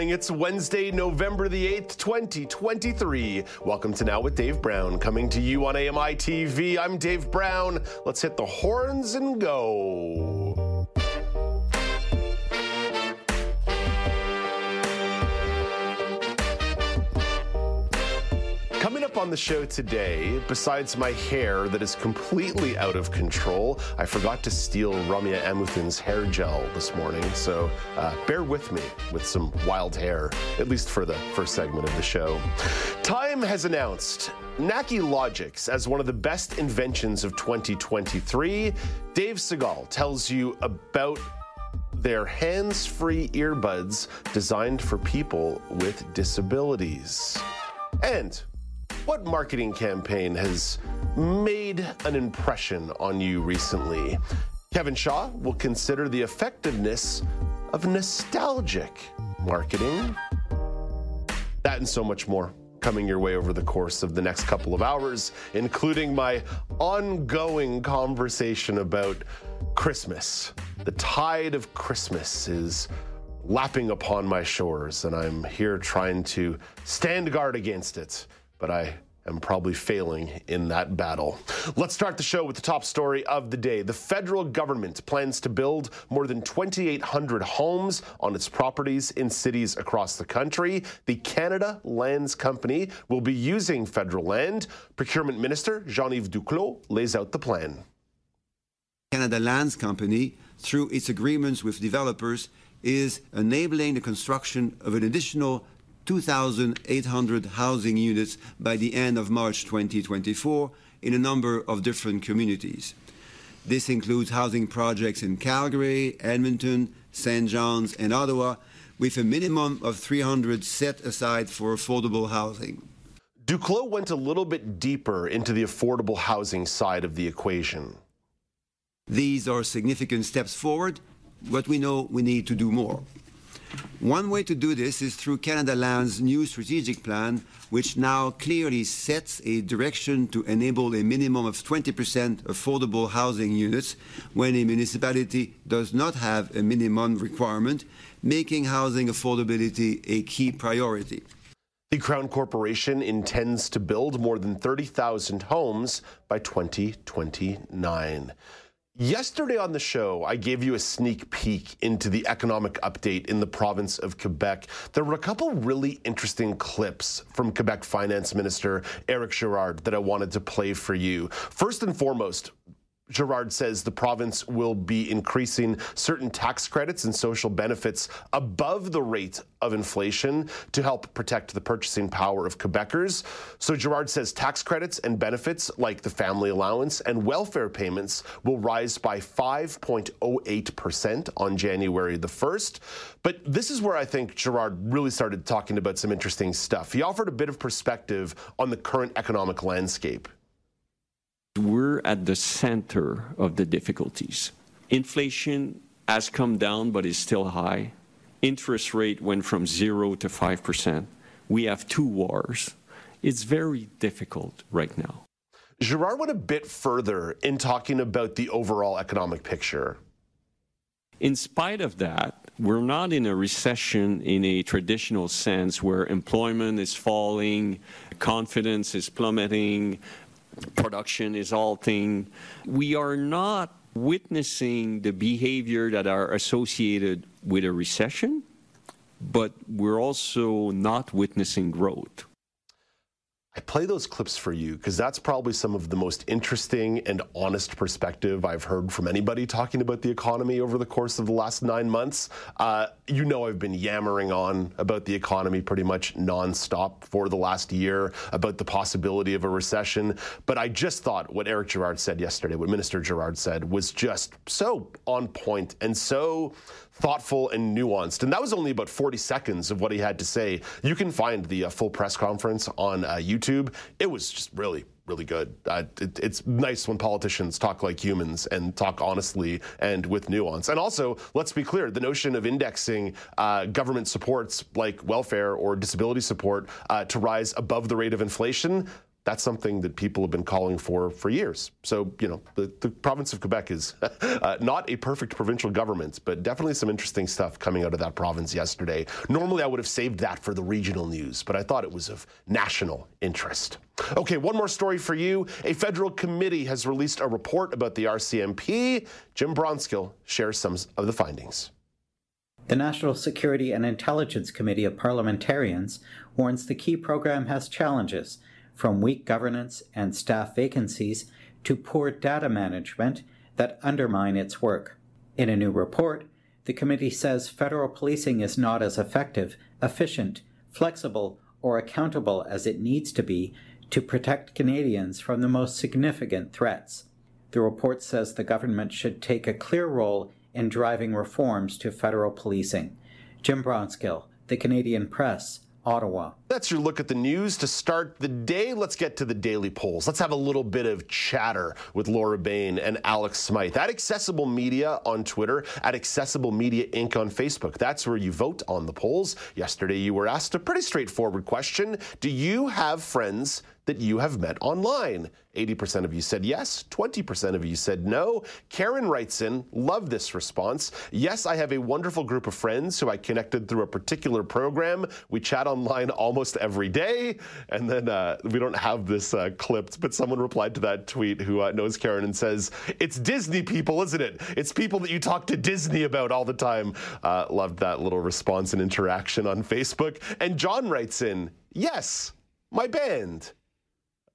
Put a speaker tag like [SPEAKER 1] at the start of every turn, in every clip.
[SPEAKER 1] Morning. It's Wednesday, November the 8th, 2023. Welcome to Now with Dave Brown, coming to you on AMI TV. I'm Dave Brown. Let's hit the horns and go. The show today, besides my hair that is completely out of control, I forgot to steal Ramya Amuthan's hair gel this morning, so uh, bear with me with some wild hair, at least for the first segment of the show. Time has announced Naqi Logix as one of the best inventions of 2023. Dave Segal tells you about their hands free earbuds designed for people with disabilities. And what marketing campaign has made an impression on you recently? Kevin Shaw will consider the effectiveness of nostalgic marketing. That and so much more coming your way over the course of the next couple of hours, including my ongoing conversation about Christmas. The tide of Christmas is lapping upon my shores, and I'm here trying to stand guard against it but I am probably failing in that battle. Let's start the show with the top story of the day. The federal government plans to build more than 2,800 homes on its properties in cities across the country. The Canada Lands Company will be using federal land. Procurement Minister Jean Yves Duclos lays out the plan.
[SPEAKER 2] Canada Lands Company, through its agreements with developers, is enabling the construction of an additional 2,800 housing units by the end of March 2024 in a number of different communities. This includes housing projects in Calgary, Edmonton, St. John's, and Ottawa, with a minimum of 300 set aside for affordable housing.
[SPEAKER 1] Duclos went a little bit deeper into the affordable housing side of the equation.
[SPEAKER 2] These are significant steps forward, but we know we need to do more. One way to do this is through Canada Land's new strategic plan, which now clearly sets a direction to enable a minimum of 20% affordable housing units when a municipality does not have a minimum requirement, making housing affordability a key priority.
[SPEAKER 1] The Crown Corporation intends to build more than 30,000 homes by 2029. Yesterday on the show, I gave you a sneak peek into the economic update in the province of Quebec. There were a couple really interesting clips from Quebec Finance Minister Eric Girard that I wanted to play for you. First and foremost, Girard says the province will be increasing certain tax credits and social benefits above the rate of inflation to help protect the purchasing power of Quebecers. So Girard says tax credits and benefits like the family allowance and welfare payments will rise by 5.08% on January the 1st. But this is where I think Girard really started talking about some interesting stuff. He offered a bit of perspective on the current economic landscape.
[SPEAKER 3] We're at the center of the difficulties. Inflation has come down but is still high. Interest rate went from 0 to 5%. We have two wars. It's very difficult right now.
[SPEAKER 1] Girard went a bit further in talking about the overall economic picture.
[SPEAKER 3] In spite of that, we're not in a recession in a traditional sense where employment is falling, confidence is plummeting, production is halting. We are not witnessing the behavior that are associated with a recession, but we're also not witnessing growth.
[SPEAKER 1] I play those clips for you because that's probably some of the most interesting and honest perspective I've heard from anybody talking about the economy over the course of the last nine months. Uh, you know, I've been yammering on about the economy pretty much nonstop for the last year about the possibility of a recession. But I just thought what Eric Girard said yesterday, what Minister Girard said, was just so on point and so thoughtful and nuanced. And that was only about 40 seconds of what he had to say. You can find the uh, full press conference on uh, YouTube. It was just really, really good. Uh, it, it's nice when politicians talk like humans and talk honestly and with nuance. And also, let's be clear: the notion of indexing uh, government supports like welfare or disability support uh, to rise above the rate of inflation that's something that people have been calling for for years. So, you know, the, the province of Quebec is uh, not a perfect provincial government, but definitely some interesting stuff coming out of that province yesterday. Normally, I would have saved that for the regional news, but I thought it was of national interest. Okay, one more story for you. A federal committee has released a report about the RCMP. Jim Bronskill shares some of the findings.
[SPEAKER 4] The National Security and Intelligence Committee of Parliamentarians warns the key program has challenges from weak governance and staff vacancies to poor data management that undermine its work. In a new report, the committee says federal policing is not as effective, efficient, flexible, or accountable as it needs to be to protect Canadians from the most significant threats. The report says the government should take a clear role in driving reforms to federal policing. Jim Bronskill, The Canadian Press, Ottawa.
[SPEAKER 1] That's your look at the news to start the day. Let's get to the daily polls. Let's have a little bit of chatter with Laura Bain and Alex Smythe at Accessible Media on Twitter, at Accessible Media Inc. on Facebook. That's where you vote on the polls. Yesterday, you were asked a pretty straightforward question Do you have friends that you have met online? 80% of you said yes, 20% of you said no. Karen writes in, love this response. Yes, I have a wonderful group of friends who I connected through a particular program. We chat online almost every day. And then uh, we don't have this uh, clipped, but someone replied to that tweet who uh, knows Karen and says, It's Disney people, isn't it? It's people that you talk to Disney about all the time. Uh, loved that little response and interaction on Facebook. And John writes in, Yes, my band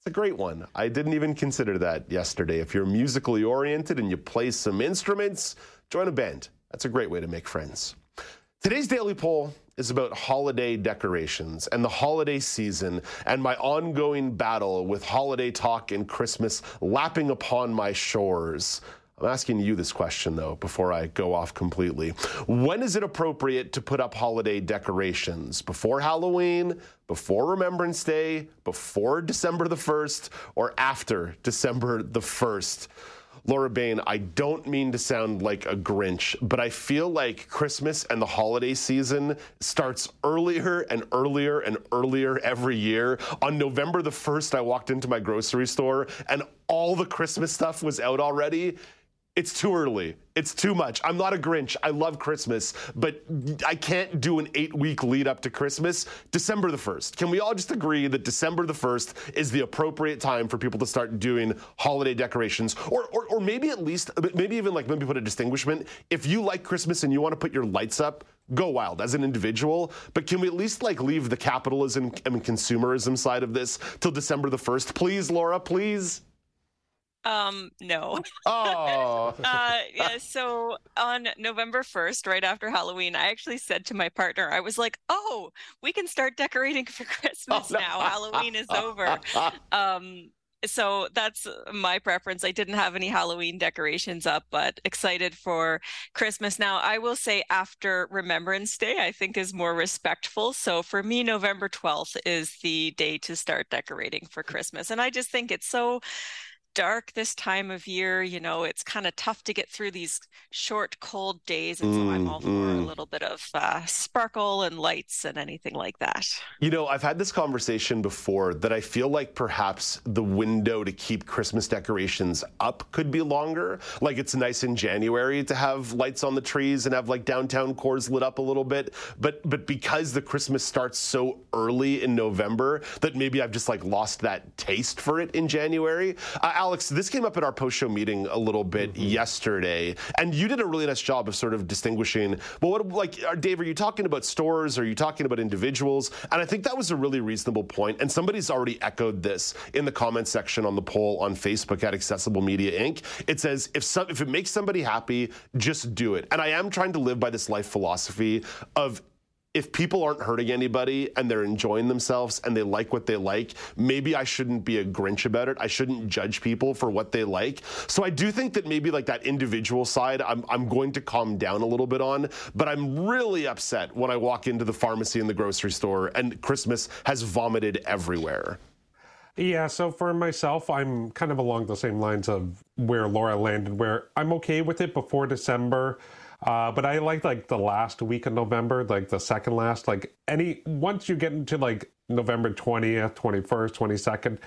[SPEAKER 1] a great one. I didn't even consider that yesterday. If you're musically oriented and you play some instruments, join a band. That's a great way to make friends. Today's daily poll is about holiday decorations and the holiday season and my ongoing battle with holiday talk and Christmas lapping upon my shores. I'm asking you this question, though, before I go off completely. When is it appropriate to put up holiday decorations? Before Halloween, before Remembrance Day, before December the 1st, or after December the 1st? Laura Bain, I don't mean to sound like a Grinch, but I feel like Christmas and the holiday season starts earlier and earlier and earlier every year. On November the 1st, I walked into my grocery store and all the Christmas stuff was out already. It's too early. It's too much. I'm not a Grinch. I love Christmas, but I can't do an eight week lead up to Christmas. December the 1st. Can we all just agree that December the 1st is the appropriate time for people to start doing holiday decorations? Or, or, or maybe at least, maybe even like, maybe put a distinguishment. If you like Christmas and you want to put your lights up, go wild as an individual, but can we at least like leave the capitalism and consumerism side of this till December the 1st? Please, Laura, please.
[SPEAKER 5] Um, no.
[SPEAKER 1] Oh.
[SPEAKER 5] uh, yeah, so on November 1st, right after Halloween, I actually said to my partner, I was like, oh, we can start decorating for Christmas oh, now. Halloween is over. Um, so that's my preference. I didn't have any Halloween decorations up, but excited for Christmas. Now, I will say after Remembrance Day, I think is more respectful. So for me, November 12th is the day to start decorating for Christmas. And I just think it's so dark this time of year. You know, it's kind of tough to get through these short, cold days. And so I'm all for a mm. little bit of uh, sparkle and lights and anything like that.
[SPEAKER 1] You know, I've had this conversation before that I feel like perhaps the window to keep Christmas decorations up could be longer. Like it's nice in January to have lights on the trees and have like downtown cores lit up a little bit. But but because the Christmas starts so early in November that maybe I've just like lost that taste for it in January. Uh, Alex, this came up at our post show meeting a little bit mm-hmm. yesterday, and you did a really nice job of sort of distinguishing. Well, what, like, uh, Dave, are you talking about stores? Are you talking about individuals? And I think that was a really reasonable point. And somebody's already echoed this in the comment section on the poll on Facebook at Accessible Media Inc. It says, if, some, if it makes somebody happy, just do it. And I am trying to live by this life philosophy of if people aren't hurting anybody and they're enjoying themselves and they like what they like, maybe I shouldn't be a Grinch about it. I shouldn't judge people for what they like. So I do think that maybe like that individual side, I'm, I'm going to calm down a little bit on, but I'm really upset when I walk into the pharmacy and the grocery store and Christmas has vomited everywhere.
[SPEAKER 6] Yeah, so for myself, I'm kind of along the same lines of where Laura landed, where I'm okay with it before December. Uh, but I like like the last week of November, like the second last, like any once you get into like November 20th, 21st, 22nd,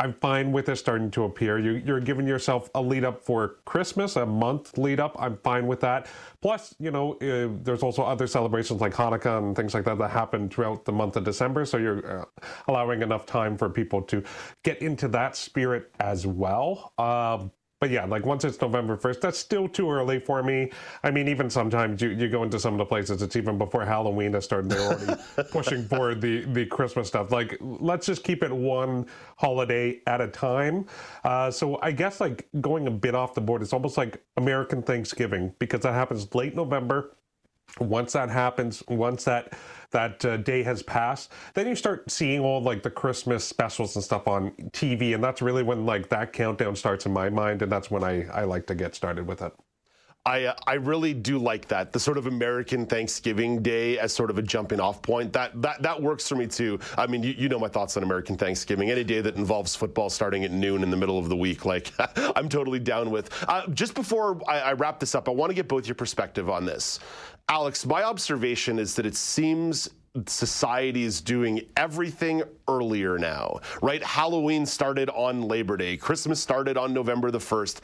[SPEAKER 6] I'm fine with it starting to appear. You, you're giving yourself a lead up for Christmas, a month lead up. I'm fine with that. Plus, you know, uh, there's also other celebrations like Hanukkah and things like that that happen throughout the month of December. So you're uh, allowing enough time for people to get into that spirit as well. Uh, but yeah, like once it's November 1st, that's still too early for me. I mean, even sometimes you, you go into some of the places, it's even before Halloween has started. They're already pushing for the, the Christmas stuff. Like, let's just keep it one holiday at a time. Uh, so I guess like going a bit off the board, it's almost like American Thanksgiving because that happens late November. Once that happens, once that that uh, day has passed, then you start seeing all like the Christmas specials and stuff on TV, and that's really when like that countdown starts in my mind, and that's when I I like to get started with it.
[SPEAKER 1] I uh, I really do like that the sort of American Thanksgiving Day as sort of a jumping off point. That that that works for me too. I mean, you, you know my thoughts on American Thanksgiving. Any day that involves football starting at noon in the middle of the week, like I'm totally down with. Uh, just before I, I wrap this up, I want to get both your perspective on this. Alex, my observation is that it seems society is doing everything earlier now, right? Halloween started on Labor Day, Christmas started on November the 1st.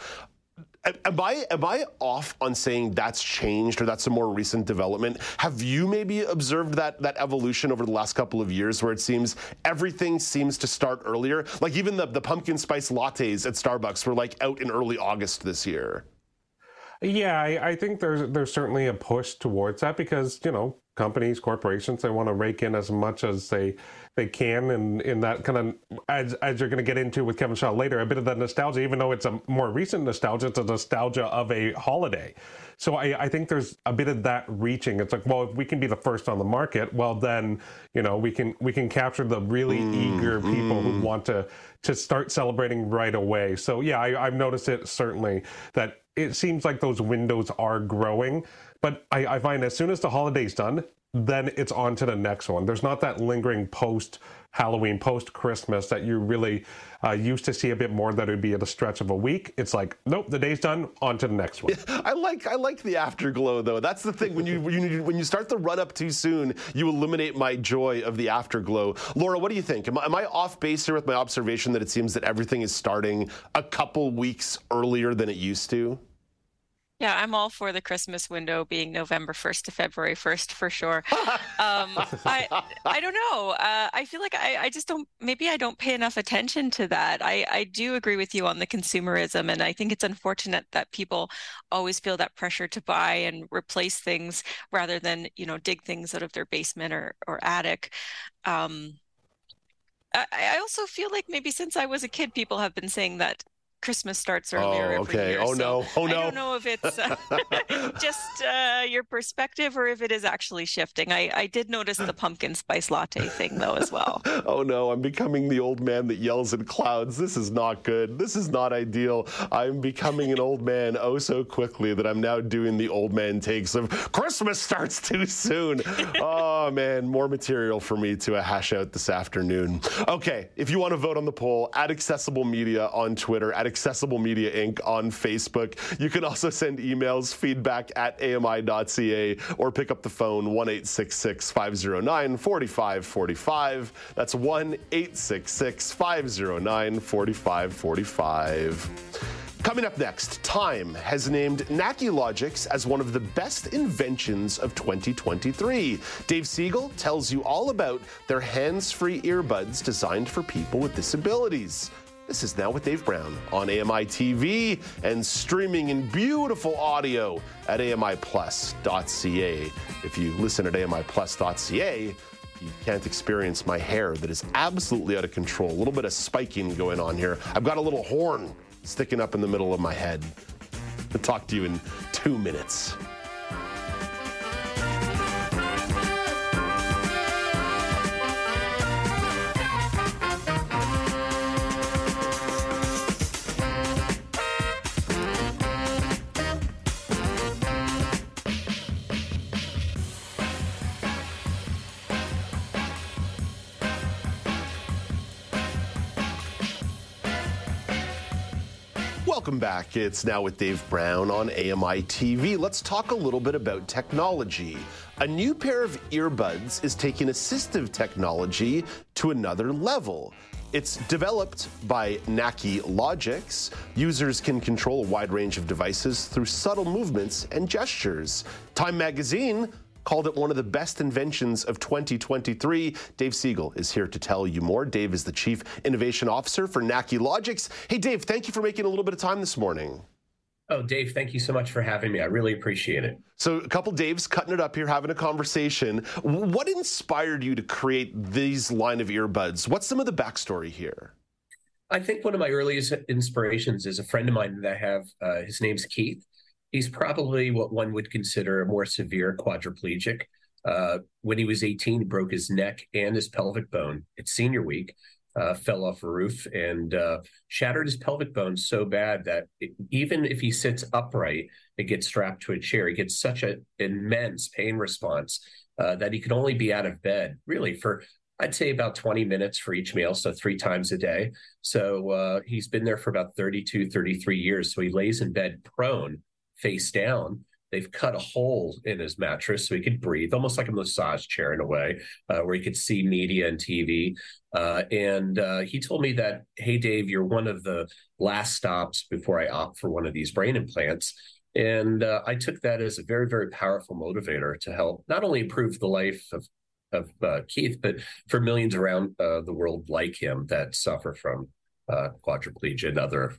[SPEAKER 1] Am I am I off on saying that's changed or that's a more recent development? Have you maybe observed that that evolution over the last couple of years where it seems everything seems to start earlier? Like even the, the pumpkin spice lattes at Starbucks were like out in early August this year.
[SPEAKER 6] Yeah, I, I, think there's there's certainly a push towards that because you know companies, corporations, they want to rake in as much as they they can, and in that kind of as as you're going to get into with Kevin Shaw later, a bit of the nostalgia, even though it's a more recent nostalgia, it's a nostalgia of a holiday. So I, I think there's a bit of that reaching. It's like, well, if we can be the first on the market, well then, you know, we can we can capture the really mm, eager people mm. who want to to start celebrating right away. So yeah, I, I've noticed it certainly that it seems like those windows are growing. But I, I find as soon as the holiday's done, then it's on to the next one. There's not that lingering post Halloween, post Christmas that you really uh, used to see a bit more. That would be at a stretch of a week. It's like, nope, the day's done. On to the next one.
[SPEAKER 1] I like I like the afterglow though. That's the thing. When you, when you when you start the run up too soon, you eliminate my joy of the afterglow. Laura, what do you think? Am am I off base here with my observation that it seems that everything is starting a couple weeks earlier than it used to?
[SPEAKER 5] Yeah, I'm all for the Christmas window being November 1st to February 1st for sure. um, I I don't know. Uh, I feel like I, I just don't. Maybe I don't pay enough attention to that. I I do agree with you on the consumerism, and I think it's unfortunate that people always feel that pressure to buy and replace things rather than you know dig things out of their basement or or attic. Um, I also feel like maybe since I was a kid, people have been saying that Christmas starts earlier.
[SPEAKER 1] Oh, okay.
[SPEAKER 5] Year,
[SPEAKER 1] oh
[SPEAKER 5] so
[SPEAKER 1] no. Oh no.
[SPEAKER 5] I don't know if it's uh, just uh, your perspective or if it is actually shifting. I, I did notice the pumpkin spice latte thing though as well.
[SPEAKER 1] oh no, I'm becoming the old man that yells at clouds. This is not good. This is not ideal. I'm becoming an old man oh so quickly that I'm now doing the old man takes of Christmas starts too soon. oh man, more material for me to hash out this afternoon. Okay, if you want to vote on the poll, at Accessible Media on Twitter, at Accessible Media Inc. on Facebook. You can also send emails, feedback at ami.ca, or pick up the phone 1 509 4545. That's 1 509 4545. Coming up next, Time has named Naqi Logix as one of the best inventions of 2023. Dave Segal tells you all about their hands free earbuds designed for people with disabilities. This is Now with Dave Brown on AMI TV and streaming in beautiful audio at AMIplus.ca. If you listen at AMIplus.ca, you can't experience my hair that is absolutely out of control. A little bit of spiking going on here. I've got a little horn sticking up in the middle of my head. I'll talk to you in two minutes. Back. It's now with Dave Brown on AMI TV. Let's talk a little bit about technology. A new pair of earbuds is taking assistive technology to another level. It's developed by Naqi Logix. Users can control a wide range of devices through subtle movements and gestures. Time magazine called it one of the best inventions of 2023. Dave Segal is here to tell you more. Dave is the Chief Innovation Officer for Naqi Logix. Hey, Dave, thank you for making a little bit of time this morning.
[SPEAKER 7] Oh, Dave, thank you so much for having me. I really appreciate it.
[SPEAKER 1] So, a couple Daves cutting it up here, having a conversation. What inspired you to create these line of earbuds? What's some of the backstory here?
[SPEAKER 7] I think one of my earliest inspirations is a friend of mine that I have. Uh, his name's Keith. He's probably what one would consider a more severe quadriplegic. Uh, when he was 18, he broke his neck and his pelvic bone at senior week uh, fell off a roof and uh, shattered his pelvic bone so bad that it, even if he sits upright and gets strapped to a chair, he gets such an immense pain response uh, that he can only be out of bed really for I'd say about 20 minutes for each meal, so three times a day. So uh, he's been there for about 32, 33 years. So he lays in bed prone, face down, They've cut a hole in his mattress so he could breathe, almost like a massage chair in a way, uh, where he could see media and TV. Uh, and uh, he told me that, hey, Dave, you're one of the last stops before I opt for one of these brain implants. And uh, I took that as a very, very powerful motivator to help not only improve the life of of uh, Keith, but for millions around uh, the world like him that suffer from quadriplegia and other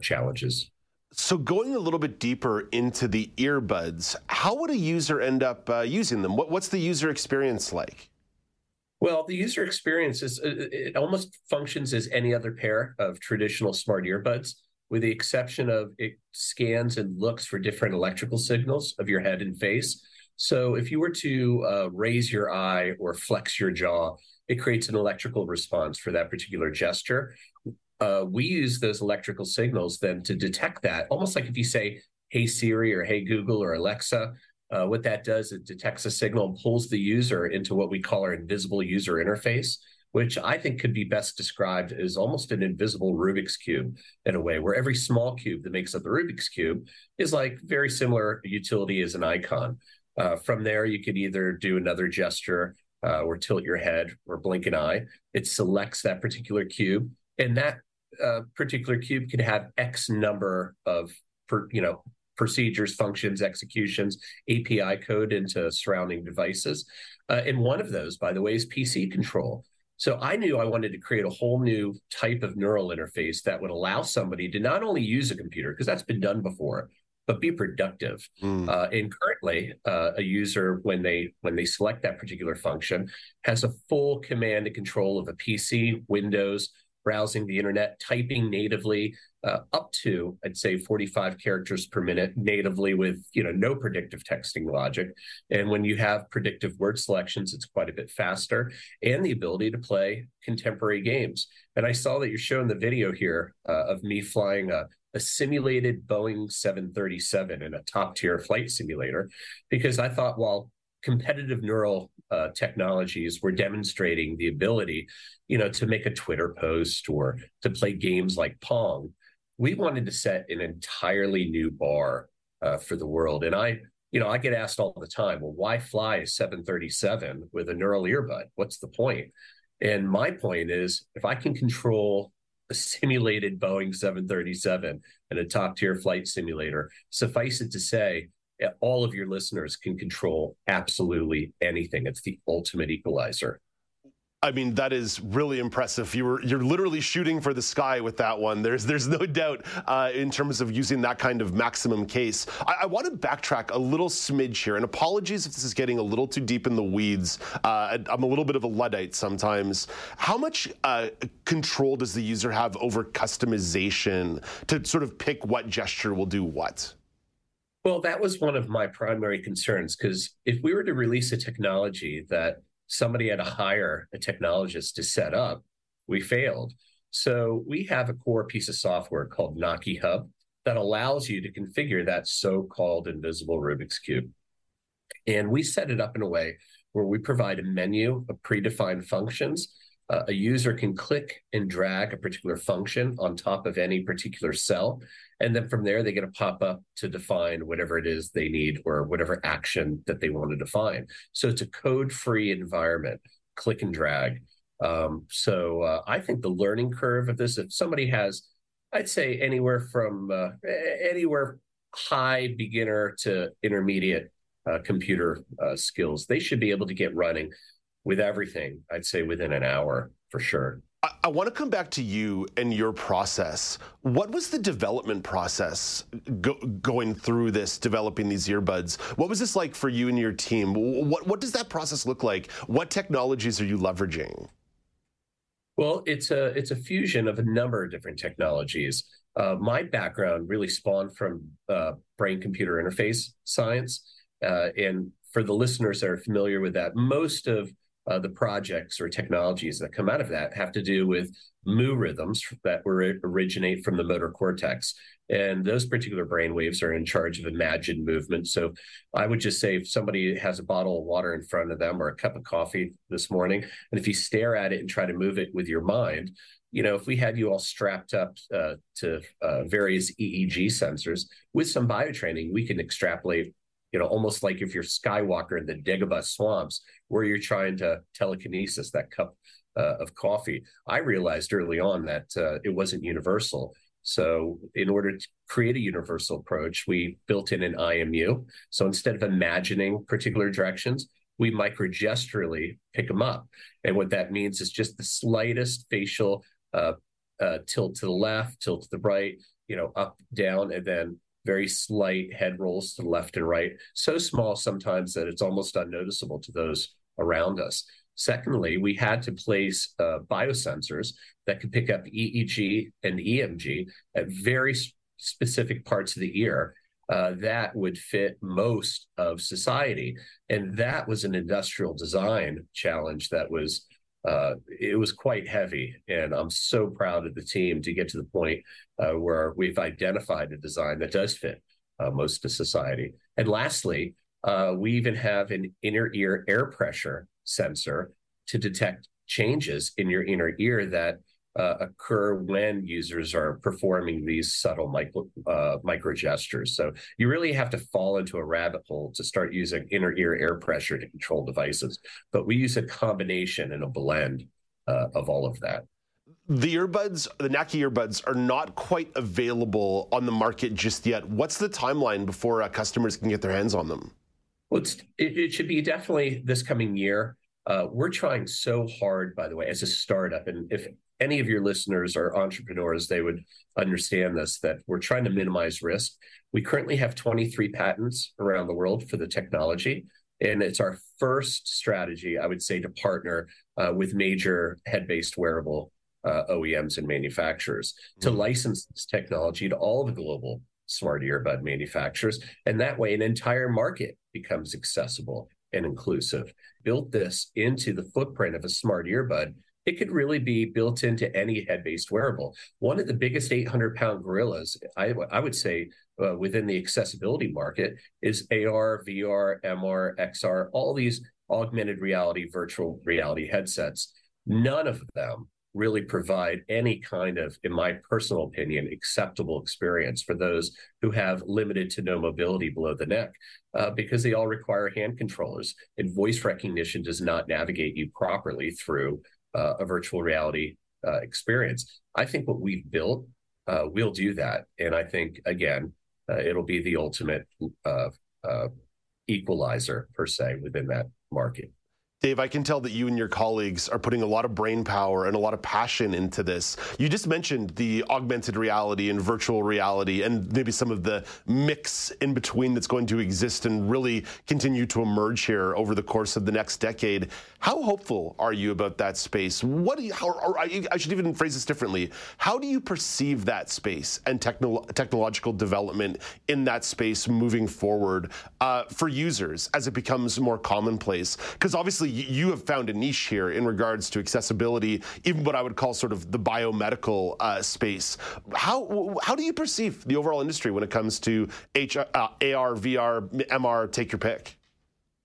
[SPEAKER 7] challenges.
[SPEAKER 1] So, going a little bit deeper into the earbuds, how would a user end up uh, using them? What, what's the user experience like?
[SPEAKER 7] Well, the user experience is it almost functions as any other pair of traditional smart earbuds, with the exception of it scans and looks for different electrical signals of your head and face. So, if you were to uh, raise your eye or flex your jaw, it creates an electrical response for that particular gesture uh, we use those electrical signals then to detect that, almost like if you say, hey Siri or hey Google or Alexa, uh, what that does, it detects a signal and pulls the user into what we call our invisible user interface, which I think could be best described as almost an invisible Rubik's Cube in a way, where every small cube that makes up the Rubik's Cube is like very similar utility as an icon. Uh, from there, you could either do another gesture uh, or tilt your head or blink an eye. It selects that particular cube, and that a particular cube could have X number of, per, you know, procedures, functions, executions, API code into surrounding devices. Uh, and one of those, by the way, is PC control. So I knew I wanted to create a whole new type of neural interface that would allow somebody to not only use a computer, because that's been done before, but be productive. Mm. Uh, and currently, uh, a user when they when they select that particular function has a full command and control of a PC, Windows, browsing the internet, typing natively uh, up to, I'd say, 45 characters per minute natively with, you know, no predictive texting logic. And when you have predictive word selections, it's quite a bit faster and the ability to play contemporary games. And I saw that you're showing the video here uh, of me flying a, a simulated Boeing 737 in a top tier flight simulator because I thought, well, competitive neural uh, technologies were demonstrating the ability, you know, to make a Twitter post or to play games like Pong. We wanted to set an entirely new bar uh, for the world, and I, you know, I get asked all the time, well, why fly a 737 with a neural earbud? What's the point? And my point is, if I can control a simulated Boeing 737 and a top tier flight simulator, suffice it to say, all of your listeners can control absolutely anything. It's the ultimate equalizer.
[SPEAKER 1] I mean, that is really impressive. You were you're literally shooting for the sky with that one. There's there's no doubt uh, in terms of using that kind of maximum case. I, I, want to backtrack a little smidge here, and apologies if this is getting a little too deep in the weeds. Uh, I'm a little bit of a luddite sometimes. How much uh, control does the user have over customization to sort of pick what gesture will do what?
[SPEAKER 7] Well, that was one of my primary concerns because if we were to release a technology that somebody had to hire a technologist to set up, we failed. So we have a core piece of software called Naqi Hub that allows you to configure that so-called invisible Rubik's Cube. And we set it up in a way where we provide a menu of predefined functions a user can click and drag a particular function on top of any particular cell. And then from there, they get a pop up to define whatever it is they need or whatever action that they want to define. So it's a code free environment, click and drag. Um, so uh, I think the learning curve of this, if somebody has, I'd say anywhere from uh, anywhere high beginner to intermediate uh, computer uh, skills, they should be able to get running with everything. I'd say within an hour for sure.
[SPEAKER 1] I, I want to come back to you and your process. What was the development process go, going through this, developing these earbuds? What was this like for you and your team? What what does that process look like? What technologies are you leveraging?
[SPEAKER 7] Well, it's a it's a fusion of a number of different technologies. Uh, my background really spawned from uh, brain computer interface science, uh, and for the listeners that are familiar with that, most of uh, the projects or technologies that come out of that have to do with mu rhythms that were, originate from the motor cortex. And those particular brain waves are in charge of imagined movement. So I would just say if somebody has a bottle of water in front of them or a cup of coffee this morning, and if you stare at it and try to move it with your mind, you know, if we had you all strapped up uh, to uh, various EEG sensors with some bio training, we can extrapolate you know, almost like if you're Skywalker in the Dagobah swamps, where you're trying to telekinesis that cup uh, of coffee. I realized early on that uh, it wasn't universal. So, in order to create a universal approach, we built in an IMU. So, instead of imagining particular directions, we microgesturally pick them up. And what that means is just the slightest facial uh, uh tilt to the left, tilt to the right, you know, up, down, and then very slight head rolls to the left and right, so small sometimes that it's almost unnoticeable to those around us. Secondly, we had to place uh, biosensors that could pick up EEG and EMG at very specific parts of the ear uh, that would fit most of society. And that was an industrial design challenge that was uh, it was quite heavy. And I'm so proud of the team to get to the point uh, where we've identified a design that does fit uh, most of society. And lastly, uh, we even have an inner ear air pressure sensor to detect changes in your inner ear that uh, occur when users are performing these subtle micro, uh, micro gestures. So you really have to fall into a rabbit hole to start using inner ear air pressure to control devices. But we use a combination and a blend uh, of all of that.
[SPEAKER 1] The earbuds, the Naqi earbuds, are not quite available on the market just yet. What's the timeline before uh, customers can get their hands on them?
[SPEAKER 7] Well, it, it, should be definitely this coming year. Uh, we're trying so hard, by the way, as a startup. And if any of your listeners are entrepreneurs, they would understand this that we're trying to minimize risk. We currently have 23 patents around the world for the technology. And it's our first strategy, I would say, to partner uh, with major head based wearable uh, OEMs and manufacturers mm-hmm. to license this technology to all the global smart earbud manufacturers. And that way, an entire market becomes accessible and inclusive. Built this into the footprint of a smart earbud it could really be built into any head-based wearable. One of the biggest 800-pound gorillas, I, I would say, uh, within the accessibility market is AR, VR, MR, XR, all these augmented reality, virtual reality headsets. None of them really provide any kind of, in my personal opinion, acceptable experience for those who have limited to no mobility below the neck, uh, because they all require hand controllers, and voice recognition does not navigate you properly through uh, a virtual reality uh, experience. I think what we've built uh, will do that, and I think again uh, it'll be the ultimate uh, uh, equalizer per se within that market.
[SPEAKER 1] Dave, I can tell that you and your colleagues are putting a lot of brain power and a lot of passion into this. You just mentioned the augmented reality and virtual reality and maybe some of the mix in between that's going to exist and really continue to emerge here over the course of the next decade. How hopeful are you about that space? What do you, how, or I should even phrase this differently. How do you perceive that space and techno, technological development in that space moving forward uh, for users as it becomes more commonplace? Because obviously you have found a niche here in regards to accessibility, even what I would call sort of the biomedical uh, space. How how do you perceive the overall industry when it comes to H, uh, AR, VR, MR? Take your pick.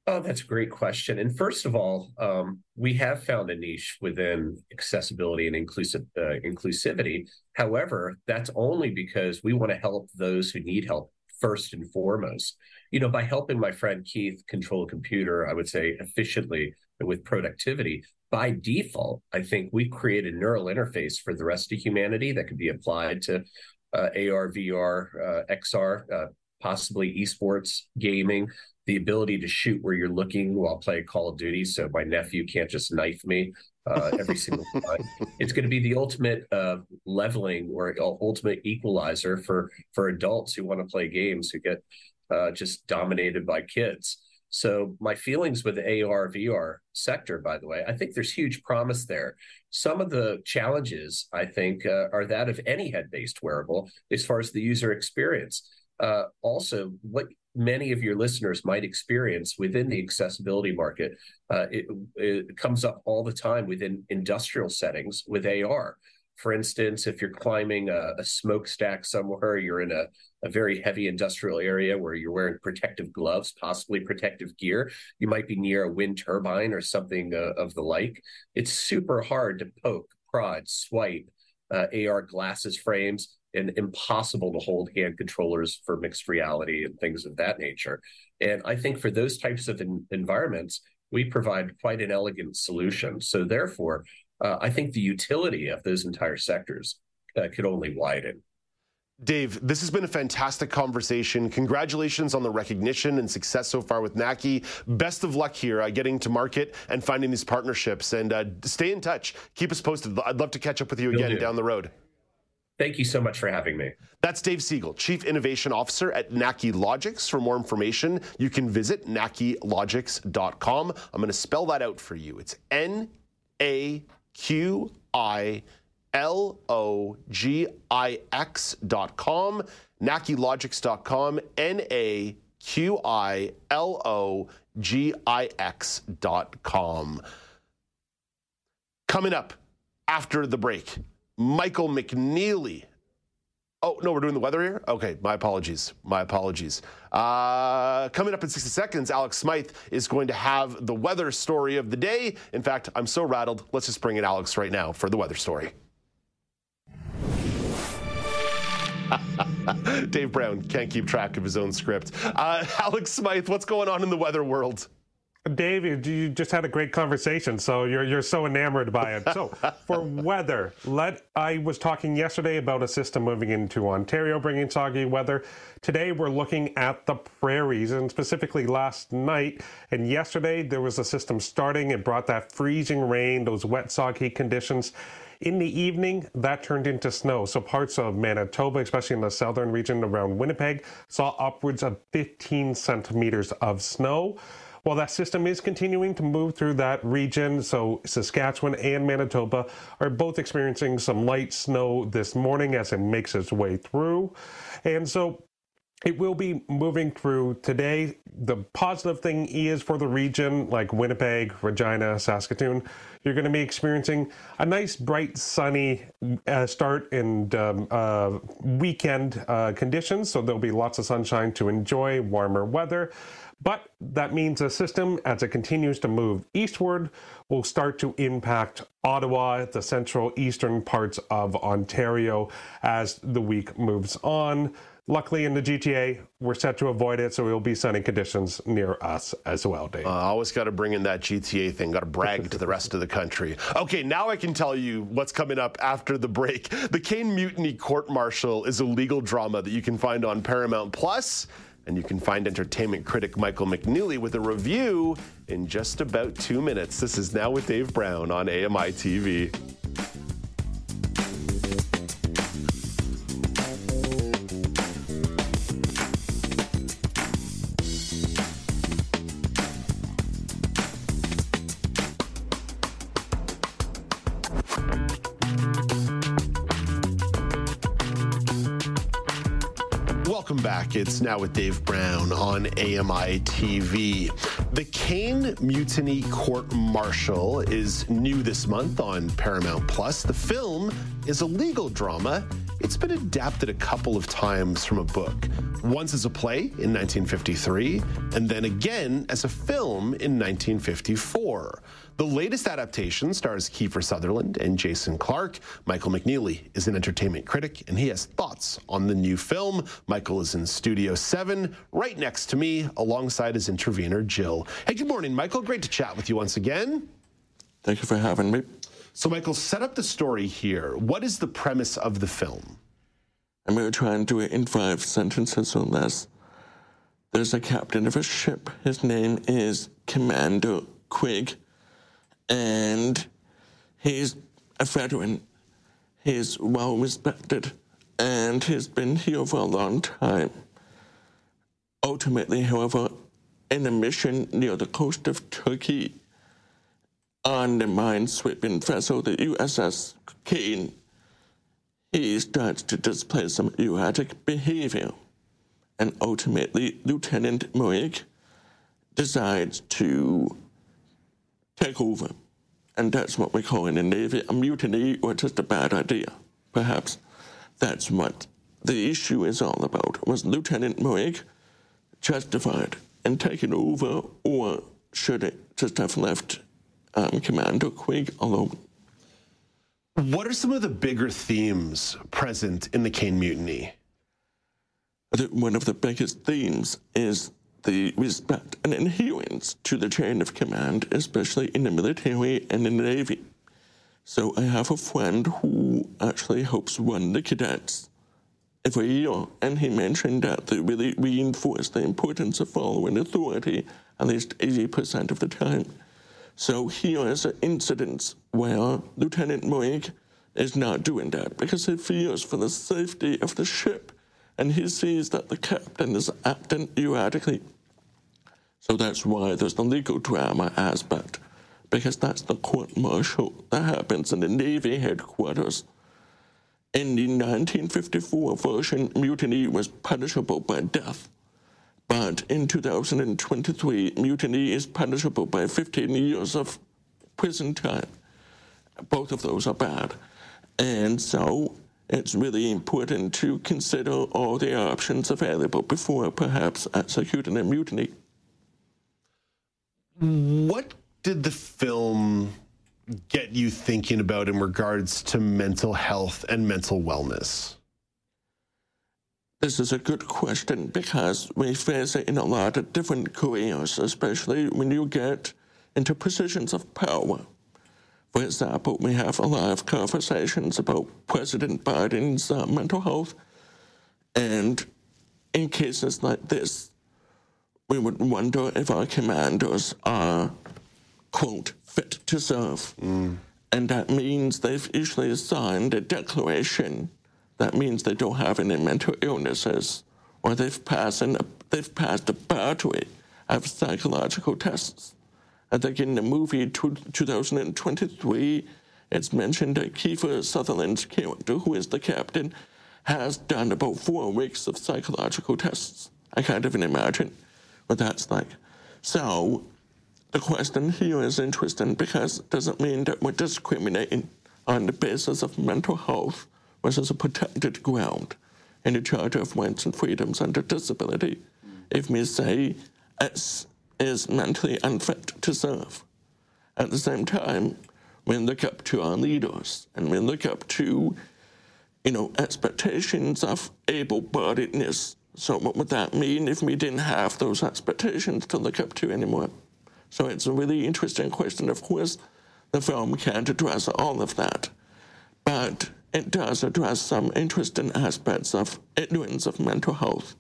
[SPEAKER 7] Oh, that's a great question. And first of all, um, we have found a niche within accessibility and inclusive uh, inclusivity. However, that's only because we want to help those who need help first and foremost. You know, by helping my friend Keith control a computer, I would say efficiently with productivity. By default, I think we create a neural interface for the rest of humanity that could be applied to uh, AR, VR, uh, XR, uh, possibly esports, gaming, the ability to shoot where you're looking while playing Call of Duty, so my nephew can't just knife me uh, every single time. It's going to be the ultimate uh, leveling or ultimate equalizer for for adults who want to play games who get uh, just dominated by kids. So my feelings with the AR VR sector, by the way, I think there's huge promise there. Some of the challenges I think uh, are that of any head-based wearable as far as the user experience. Uh, also, what many of your listeners might experience within the accessibility market. Uh, it, it, comes up all the time within industrial settings with AR. For instance, if you're climbing a, a smokestack somewhere, you're in a, a very heavy industrial area where you're wearing protective gloves, possibly protective gear. You might be near a wind turbine or something uh, of the like. It's super hard to poke, prod, swipe uh, AR glasses frames and impossible to hold hand controllers for mixed reality and things of that nature. And I think for those types of in- environments, we provide quite an elegant solution. So therefore, uh, I think the utility of those entire sectors uh, could only widen.
[SPEAKER 1] Dave, this has been a fantastic conversation. Congratulations on the recognition and success so far with Naqi. Best of luck here uh, getting to market and finding these partnerships. And uh, stay in touch. Keep us posted. I'd love to catch up with you again down the road.
[SPEAKER 7] Thank you so much for having me.
[SPEAKER 1] That's Dave Segal, Chief Innovation Officer at Naqi Logix. For more information, you can visit naqilogix.com. I'm going to spell that out for you. It's N A Q I L O G I X.com, naqilogix.com, N A Q I L O G I X.com. Coming up after the break. Michael McNeely. Oh, no, we're doing the weather here? Okay, my apologies. My apologies. Uh, coming up in 60 seconds, Alex Smythe is going to have the weather story of the day. In fact, I'm so rattled. Let's just bring in Alex right now for the weather story. Dave Brown can't keep track of his own script. Uh, Alex Smythe, what's going on in the weather world?
[SPEAKER 6] David, you just had a great conversation, so you're you're so enamored by it. So for weather, let I was talking yesterday about a system moving into Ontario, bringing soggy weather. Today we're looking at the prairies, and specifically last night and yesterday there was a system starting. It brought that freezing rain, those wet, soggy conditions. In the evening, that turned into snow. So parts of Manitoba, especially in the southern region around Winnipeg, saw upwards of 15 centimeters of snow. While that system is continuing to move through that region, so Saskatchewan and Manitoba are both experiencing some light snow this morning as it makes its way through. And so it will be moving through today. The positive thing is for the region like Winnipeg, Regina, Saskatoon, you're going to be experiencing a nice, bright, sunny uh, start and um, uh, weekend uh, conditions. So there'll be lots of sunshine to enjoy, warmer weather. But that means the system, as it continues to move eastward, will start to impact Ottawa, the central eastern parts of Ontario, as the week moves on. Luckily, in the GTA, we're set to avoid it, so it will be sunny conditions near us as well, Dave.
[SPEAKER 1] I uh, always got to bring in that GTA thing. Got to brag to the rest of the country. Okay, now I can tell you what's coming up after the break. The Caine Mutiny Court Martial is a legal drama that you can find on Paramount And you can find entertainment critic Michael McNeely with a review in just about two minutes. This is Now with Dave Brown on AMI TV. Welcome back. It's now with Dave Brown on AMI TV. The Caine Mutiny Court Martial is new this month on Paramount Plus. The film is a legal drama it's been adapted a couple of times from a book. Once as a play in 1953, and then again as a film in 1954. The latest adaptation stars Kiefer Sutherland and Jason Clarke. Michael McNeely is an entertainment critic, and he has thoughts on the new film. Michael is in Studio 7, right next to me, alongside his intervener, Jill. Hey, good morning, Michael. Great to chat with you once again.
[SPEAKER 8] Thank you for having me.
[SPEAKER 1] So, Michael, set up the story here. What is the premise of the film?
[SPEAKER 8] I'm going to try and do it in five sentences or less. There's a captain of a ship. His name is Commander Queeg and he's a veteran. He's well respected, and he's been here for a long time. Ultimately, however, in a mission near the coast of Turkey, on the vessel, the USS Caine, he starts to display some erratic behavior, and ultimately, Lieutenant Moig decides to take over. And that's what we call in the Navy a mutiny or just a bad idea. Perhaps that's what the issue is all about. Was Lieutenant Moig justified in taking over, or should it just have left um, Commander Queeg alone?
[SPEAKER 1] What are some of the bigger themes present in the Caine Mutiny?
[SPEAKER 8] I think One of the biggest themes is the respect and adherence to the chain of command, especially in the military and in the Navy. So I have a friend who actually helps run the cadets every year, and he mentioned that they really reinforce the importance of following authority at least 80% of the time. So here is an incident where Lieutenant Moig is not doing that because he fears for the safety of the ship, and he sees that the captain is acting erratically so that's why there's the legal drama aspect, because that's the court martial that happens in the Navy headquarters. In the 1954 version, mutiny was punishable by death. But in 2023, mutiny is punishable by 15 years of prison time. Both of those are bad. And so it's really important to consider all the options available before perhaps executing a mutiny.
[SPEAKER 1] What did the film get you thinking about in regards to mental health and mental wellness?
[SPEAKER 8] This is a good question because we face it in a lot of different careers, especially when you get into positions of power. For example, we have a lot of conversations about President Biden's uh, mental health. And in cases like this, we would wonder if our commanders are, quote, fit to serve. Mm. And that means they've usually signed a declaration. That means they don't have any mental illnesses, or they've passed, an, they've passed a battery of psychological tests. I think in the movie 2023, it's mentioned that Kiefer Sutherland's character, who is the captain, has done about four weeks of psychological tests. I can't even imagine what that's like. So the question here is interesting because it doesn't mean that we're discriminating on the basis of mental health, is a protected ground in the Charter of Rights and Freedoms under Disability. If we say S is mentally unfit to serve, at the same time, we look up to our leaders and we look up to, you know, expectations of able-bodiedness so what would that mean if we didn't have those expectations to look up to anymore? So it's a really interesting question. Of course, the film can't address all of that, but it does address some interesting aspects of ignorance of mental health.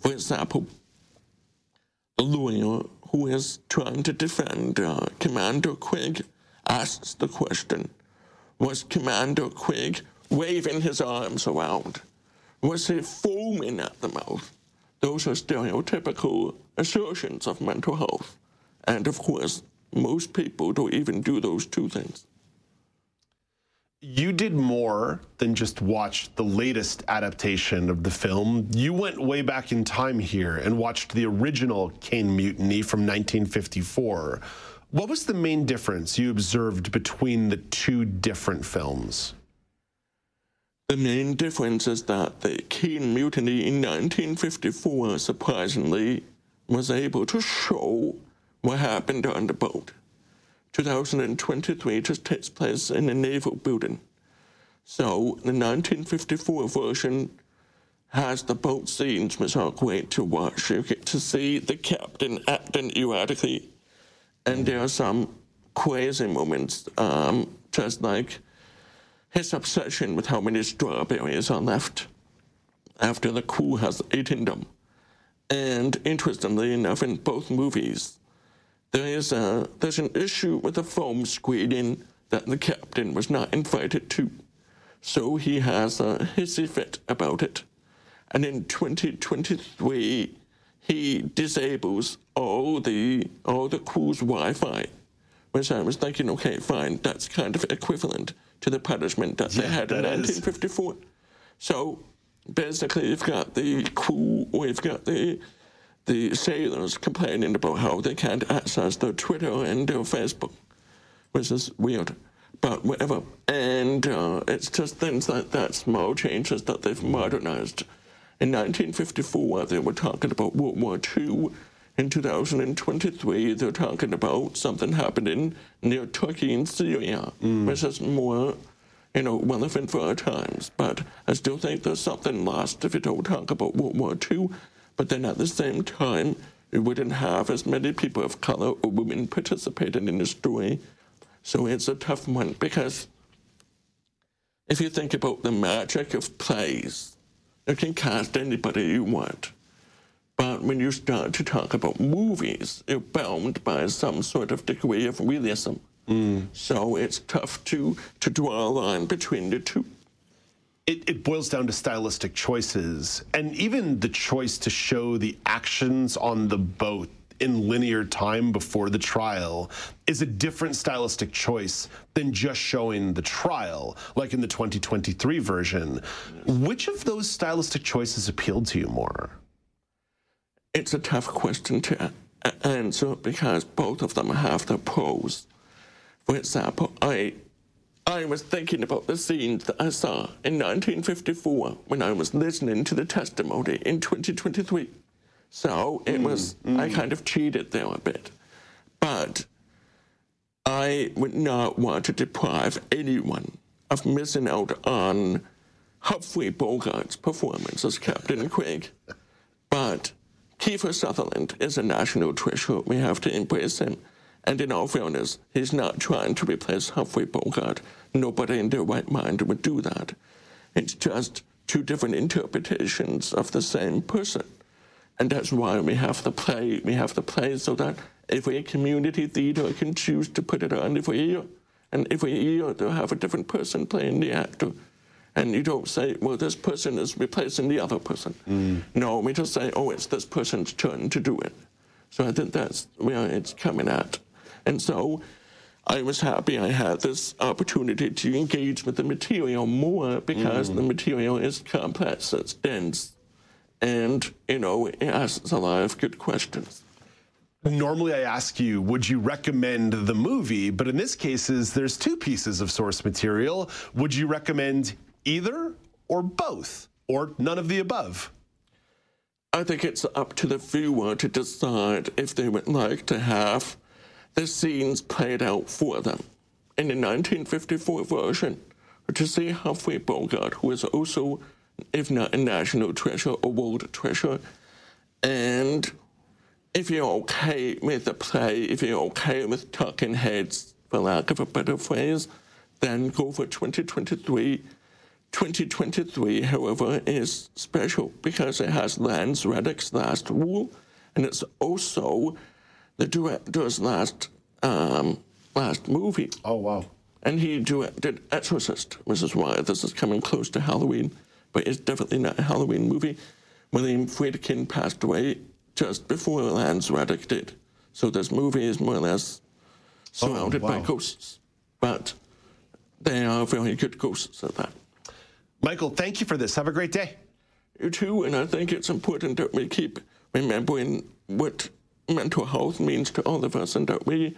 [SPEAKER 8] For example, the lawyer who is trying to defend uh, Commander Queeg asks the question, was Commander Queeg waving his arms around? was he foaming at the mouth? Those are stereotypical assertions of mental health. And of course, most people don't even do those two things.
[SPEAKER 1] You did more than just watch the latest adaptation of the film. You went way back in time here and watched the original Caine Mutiny from 1954. What was the main difference you observed between the two different films?
[SPEAKER 8] The main difference is that the Caine Mutiny in 1954, surprisingly, was able to show what happened on the boat. 2023 just takes place in a naval building. So the 1954 version has the boat scenes, which are great to watch. You get to see the captain acting erratically, and there are some crazy moments, um, just like his obsession with how many strawberries are left after the crew has eaten them. And interestingly enough, in both movies, there is a there's an issue with a foam screening that the captain was not invited to, so he has a hissy fit about it. And in 2023, he disables all the all the crew's Wi-Fi. Which I was thinking, okay, fine, that's kind of equivalent to the punishment that yeah, they had in 1954. Is. So basically, you've got the crew, we've got the the sailors complaining about how they can't access their Twitter and their Facebook, which is weird. But whatever. And uh, it's just things like that, small changes that they've modernized. In 1954, they were talking about World War II. In 2023, they're talking about something happening near Turkey and Syria, mm. which is more, you know, relevant for our times. But I still think there's something lost if you don't talk about World War II but then at the same time, we wouldn't have as many people of color or women participating in the story. So it's a tough one because if you think about the magic of plays, you can cast anybody you want. But when you start to talk about movies, you're bound by some sort of degree of realism. Mm. So it's tough to, to draw a line between the two
[SPEAKER 1] it, it, boils down to stylistic choices and even the choice to show the actions on the boat in linear time before the trial is a different stylistic choice than just showing the trial, like in the 2023 version. Which of those stylistic choices appealed to you more?
[SPEAKER 8] It's a tough question to answer because both of them have their pros. For example, I I was thinking about the scenes that I saw in 1954 when I was listening to the testimony in 2023. So it mm, was, mm. I kind of cheated there a bit. But I would not want to deprive anyone of missing out on Humphrey Bogart's performance as Captain Craig. But Kiefer Sutherland is a national treasure. We have to embrace him. And in all fairness, he's not trying to replace Humphrey Bogart. Nobody in their right mind would do that. It's just two different interpretations of the same person. And that's why we have the play. We have the play so that every community theater can choose to put it on every year. And every year they'll have a different person playing the actor. And you don't say, well, this person is replacing the other person. Mm. No, we just say, oh, it's this person's turn to do it. So I think that's where it's coming at. And so I was happy I had this opportunity to engage with the material more because mm. the material is complex, it's dense, and, you know, it asks a lot of good questions.
[SPEAKER 1] Normally, I ask you, would you recommend the movie? But in this case, is there's two pieces of source material. Would you recommend either or both or none of the above?
[SPEAKER 8] I think it's up to the viewer to decide if they would like to have the scenes played out for them. In the 1954 version, to see Humphrey Bogart, who is also, if not a national treasure, a world treasure, and if you're okay with the play, if you're okay with talking heads, for lack of a better phrase, then go for 2023. 2023, however, is special because it has Lance Reddick's last rule, and it's also the director's last um, last movie.
[SPEAKER 1] Oh wow!
[SPEAKER 8] And he directed Exorcist, which is why this is coming close to Halloween, but it's definitely not a Halloween movie. William Friedkin passed away just before Lance Reddick did, so this movie is more or less surrounded oh, wow. by ghosts, but they are very good ghosts at that.
[SPEAKER 1] Michael, thank you for this. Have a great day.
[SPEAKER 8] You too, and I think it's important that we keep remembering what mental health means to all of us and that we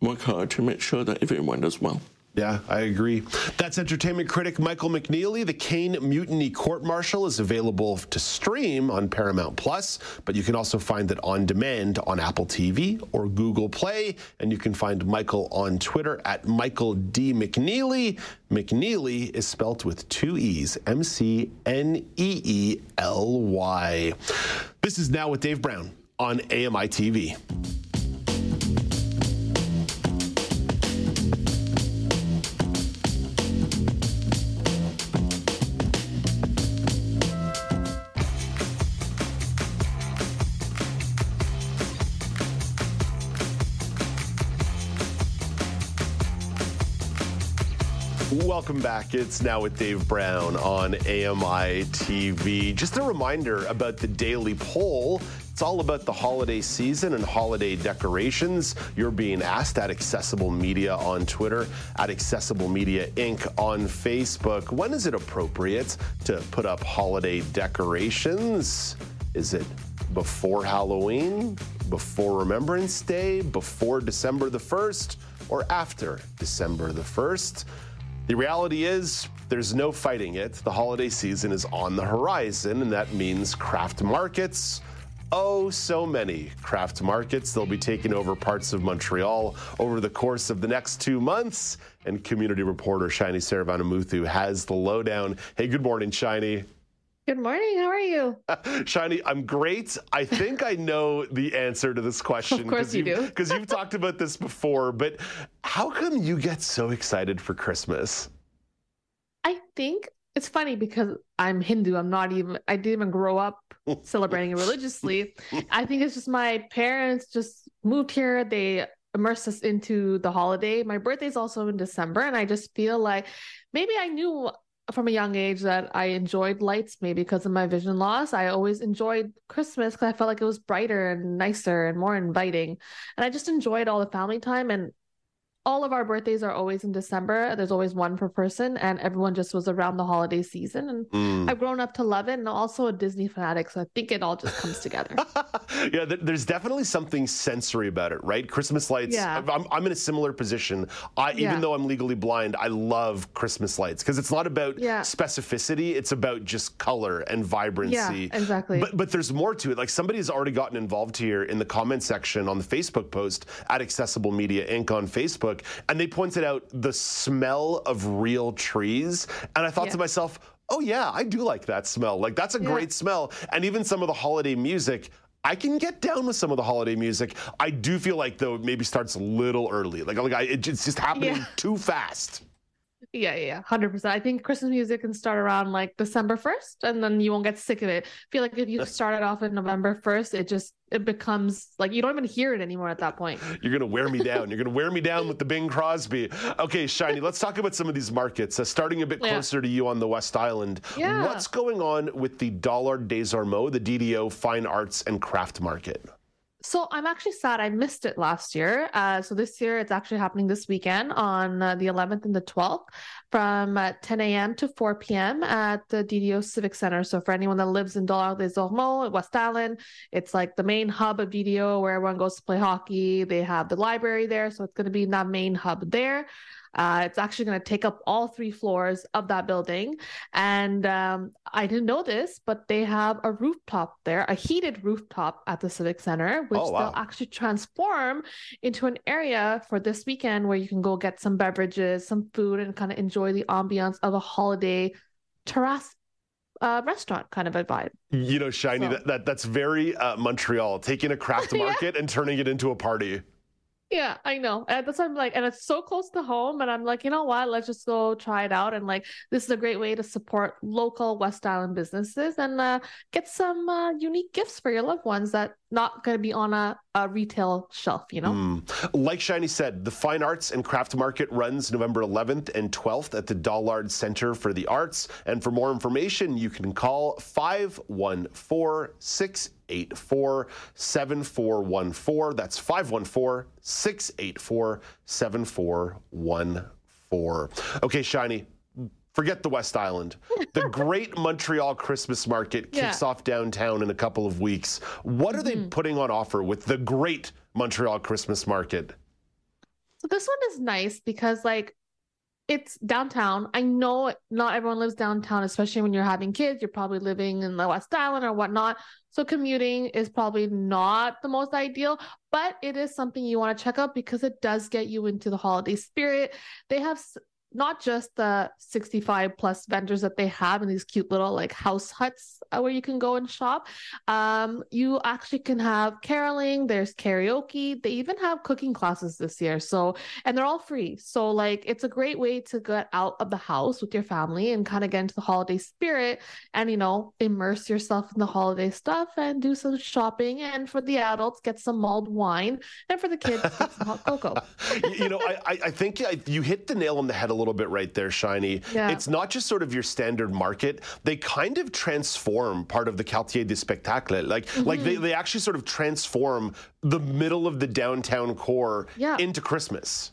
[SPEAKER 8] work hard to make sure that everyone does well.
[SPEAKER 1] Yeah, I agree. That's entertainment critic Michael McNeely. The Caine Mutiny Court Martial is available to stream on Paramount Plus, but you can also find it on demand on Apple TV or Google Play. And you can find Michael on Twitter at Michael D. McNeely. McNeely is spelt with two E's M C N E E L Y. This is Now with Dave Brown on AMI TV. Welcome back. It's now with Dave Brown on AMI TV. Just a reminder about the daily poll. It's all about the holiday season and holiday decorations. You're being asked at Accessible Media on Twitter, at Accessible Media Inc. on Facebook. When is it appropriate to put up holiday decorations? Is it before Halloween, before Remembrance Day, before December the 1st, or after December the 1st? The reality is, there's no fighting it. The holiday season is on the horizon, and that means craft markets. Oh, so many craft markets. They'll be taking over parts of Montreal over the course of the next two months. And community reporter Shiny Saravanamuthu has the lowdown. Hey, good morning, Shiny.
[SPEAKER 9] Good morning. How are you?
[SPEAKER 1] Shiny, I'm great. I think I know the answer to this question.
[SPEAKER 9] Of course you do.
[SPEAKER 1] Because you've talked about this before, but how come you get so excited for Christmas?
[SPEAKER 9] I think it's funny because I'm Hindu. I'm not even, I didn't even grow up celebrating it religiously. I think it's just my parents just moved here. They immersed us into the holiday. My birthday's also in December, and I just feel like maybe I knew from a young age that I enjoyed lights, maybe because of my vision loss. I always enjoyed Christmas because I felt like it was brighter and nicer and more inviting. And I just enjoyed all the family time. And all of our birthdays are always in December. There's always one per person, and everyone just was around the holiday season. And mm. I've grown up to love it, and also a Disney fanatic, so I think it all just comes together.
[SPEAKER 1] yeah, there's definitely something sensory about it, right? Christmas lights. Yeah. I'm, I'm in a similar position. I, yeah. Even though I'm legally blind, I love Christmas lights because it's not about yeah. specificity; it's about just color and vibrancy.
[SPEAKER 9] Yeah, exactly.
[SPEAKER 1] But but there's more to it. Like somebody has already gotten involved here in the comment section on the Facebook post at Accessible Media Inc. on Facebook Facebook, and they pointed out the smell of real trees. And I thought yeah. to myself, oh, yeah, I do like that smell. Like, that's a yeah. great smell. And even some of the holiday music, I can get down with some of the holiday music. I do feel like though it maybe starts a little early. Like, like I, it's just happening yeah. too fast.
[SPEAKER 9] Yeah, yeah, hundred percent. I think Christmas music can start around like December first, and then you won't get sick of it. I feel like if you started off in November first, it just it becomes like you don't even hear it anymore at that point.
[SPEAKER 1] You're gonna wear me down. You're gonna wear me down with the Bing Crosby. Okay, Shiny. let's talk about some of these markets. Uh, starting a bit closer yeah. to you on the West Island.
[SPEAKER 9] Yeah.
[SPEAKER 1] What's going on with the Dollard des Ormeaux, the DDO Fine Arts and Craft Market?
[SPEAKER 9] So I'm actually sad I missed it last year. Uh, so this year it's actually happening this weekend on uh, the 11th and the 12th from uh, 10 a.m. to 4 p.m. at the DDO Civic Center. So for anyone that lives in Dollard des Ormeaux, West Island, it's like the main hub of DDO where everyone goes to play hockey. They have the library there, so it's going to be that main hub there. Uh, it's actually going to take up all three floors of that building. And um, I didn't know this, but they have a rooftop there, a heated rooftop at the Civic Center, which oh, wow. they'll actually transform into an area for this weekend where you can go get some beverages, some food, and kind of enjoy the ambiance of a holiday terrace uh, restaurant kind of a vibe.
[SPEAKER 1] You know, Shiny, so. that, that that's very uh, Montreal, taking a craft market yeah. and turning it into a party.
[SPEAKER 9] Yeah, I know. And that's I'm like, and it's so close to home. And I'm like, you know what? Let's just go try it out. And like, this is a great way to support local West Island businesses and uh, get some uh, unique gifts for your loved ones that not going to be on a, a, retail shelf, you know? Mm.
[SPEAKER 1] Like Shiny said, the Fine Arts and Craft Market runs November 11th and 12th at the Dollard Center for the Arts. And for more information, you can call 514 684 7414. That's 514 684 7414. Okay, Shiny, forget the West Island. The Great Montreal Christmas Market kicks yeah. off downtown in a couple of weeks. What are mm-hmm. they putting on offer with the Great Montreal Christmas Market?
[SPEAKER 9] So this one is nice because like it's downtown. I know not everyone lives downtown, especially when you're having kids. You're probably living in the West Island or whatnot. So commuting is probably not the most ideal, but it is something you want to check out because it does get you into the holiday spirit. They have not just the 65 plus vendors that they have in these cute little like house huts uh, where you can go and shop. Um, you actually can have caroling, there's karaoke, they even have cooking classes this year. So, and they're all free. So, like, it's a great way to get out of the house with your family and kind of get into the holiday spirit and, you know, immerse yourself in the holiday stuff and do some shopping. And for the adults, get some mulled wine. And for the kids, get some hot cocoa.
[SPEAKER 1] you know, I, I think you hit the nail on the head a little bit right there, Shiny. Yeah. It's not just sort of your standard market. They kind of transform part of the Quartier du Spectacle. Like, mm-hmm. like they, they actually sort of transform the middle of the downtown core yeah. into Christmas.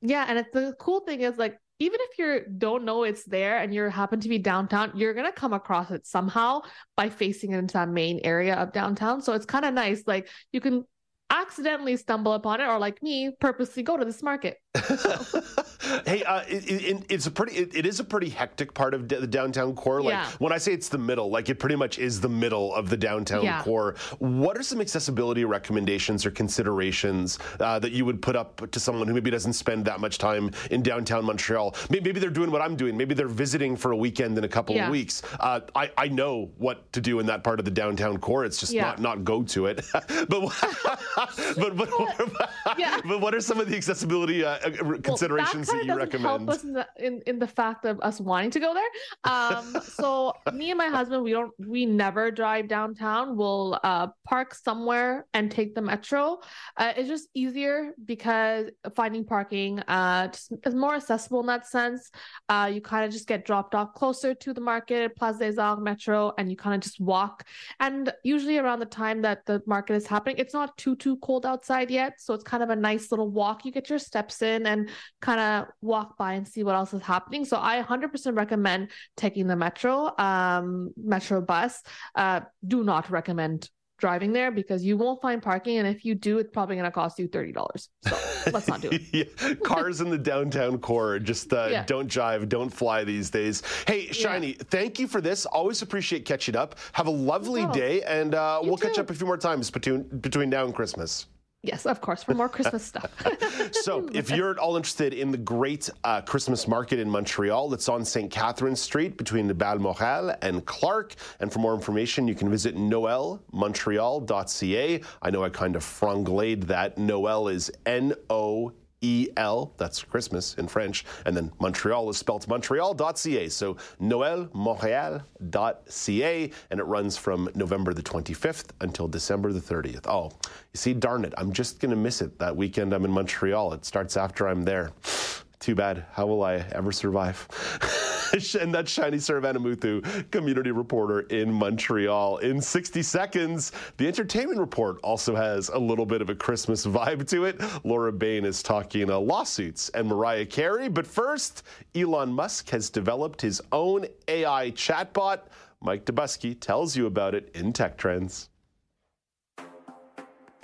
[SPEAKER 9] Yeah, and it's the cool thing is like even if you don't know it's there and you happen to be downtown, you're gonna come across it somehow by facing it into that main area of downtown. So it's kind of nice. Like you can accidentally stumble upon it or like me purposely go to this market
[SPEAKER 1] hey uh, it, it, it's a pretty it, it is a pretty hectic part of the downtown core like yeah. when i say it's the middle like it pretty much is the middle of the downtown yeah. core what are some accessibility recommendations or considerations uh, that you would put up to someone who maybe doesn't spend that much time in downtown montreal maybe, they're doing what i'm doing maybe they're visiting for a weekend in a couple yeah. of weeks uh, I, I know what to do in that part of the downtown core it's just not not go to it but but but, yeah. but what are some of the accessibility uh, considerations well, that, that you recommend?
[SPEAKER 9] Help us in the, in, in the fact of us wanting to go there. Um, so me and my husband, we don't, we never drive downtown. We'll uh, park somewhere and take the metro. Uh, it's just easier because finding parking uh, just is more accessible in that sense. Uh, you kind of just get dropped off closer to the market, Place des Arts Metro, and you kind of just walk. And usually around the time that the market is happening, it's not too too cold outside yet, so it's kind of a nice little walk. You get your steps in and kind of walk by and see what else is happening. So I 100% recommend taking the metro, um, metro bus. Uh, do not recommend driving there because you won't find parking. And if you do, it's probably going to cost you $30. So let's not do it.
[SPEAKER 1] yeah. Cars in the downtown core just uh, yeah. don't drive, don't fly these days. Hey, Shiny, yeah. thank you for this. Always appreciate catching up. Have a lovely day, and uh, we'll too. catch up a few more times between, between now and Christmas.
[SPEAKER 9] Yes, of course, for more Christmas stuff.
[SPEAKER 1] so, if you're at all interested in the great uh, Christmas market in Montreal, that's on St. Catherine Street between the Balmoral and Clark. And for more information, you can visit noelmontreal.ca. I know I kind of franglayed that. Noel is N O E L, that's Christmas in French, and then Montreal is spelled montreal.ca. So noelmontreal.ca, and it runs from November the 25th until December the 30th. Oh, you see, darn it, I'm just going to miss it that weekend I'm in Montreal. It starts after I'm there. Too bad. How will I ever survive? and that's Shiny Saravanamuthu, community reporter in Montreal. In 60 seconds, the entertainment report also has a little bit of a Christmas vibe to it. Laura Bain is talking uh, lawsuits and Mariah Carey. But first, Elon Musk has developed his own AI chatbot. Mike Dobuski tells you about it in Tech Trends.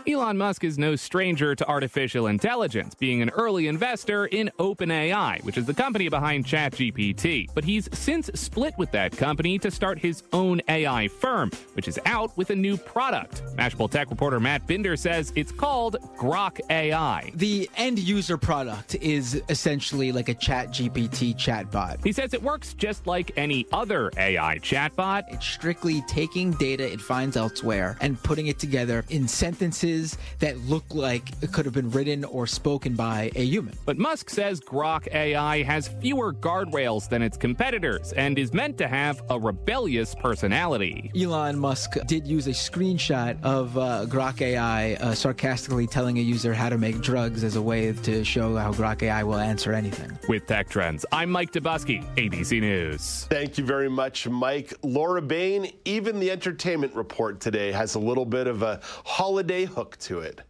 [SPEAKER 10] Elon Musk is no stranger to artificial intelligence, being an early investor in OpenAI, which is the company behind ChatGPT. But he's since split with that company to start his own AI firm, which is out with a new product. Mashable Tech reporter Matt Binder says it's called Grok AI.
[SPEAKER 11] The end user product is essentially like a ChatGPT chatbot.
[SPEAKER 10] He says it works just like any other AI chatbot.
[SPEAKER 11] It's strictly taking data it finds elsewhere and putting it together in sentences sentences that look like it could have been written or spoken by a human.
[SPEAKER 10] But Musk says Grok AI has fewer guardrails than its competitors and is meant to have a rebellious personality.
[SPEAKER 11] Elon Musk did use a screenshot of uh, Grok AI uh, sarcastically telling a user how to make drugs as a way to show how Grok AI will answer anything.
[SPEAKER 10] With Tech Trends, I'm Mike Dobuski, ABC News.
[SPEAKER 1] Thank you very much, Mike. Laura Bain, even the entertainment report today has a little bit of a holiday hook to it.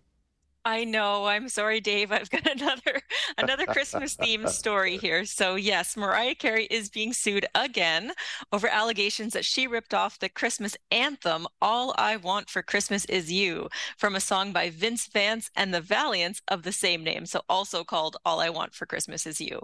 [SPEAKER 5] I know. I'm sorry, Dave. I've got another another Christmas themed story here. So yes, Mariah Carey is being sued again over allegations that she ripped off the Christmas anthem "All I Want for Christmas Is You" from a song by Vince Vance and the Valiants of the same name, so also called "All I Want for Christmas Is You."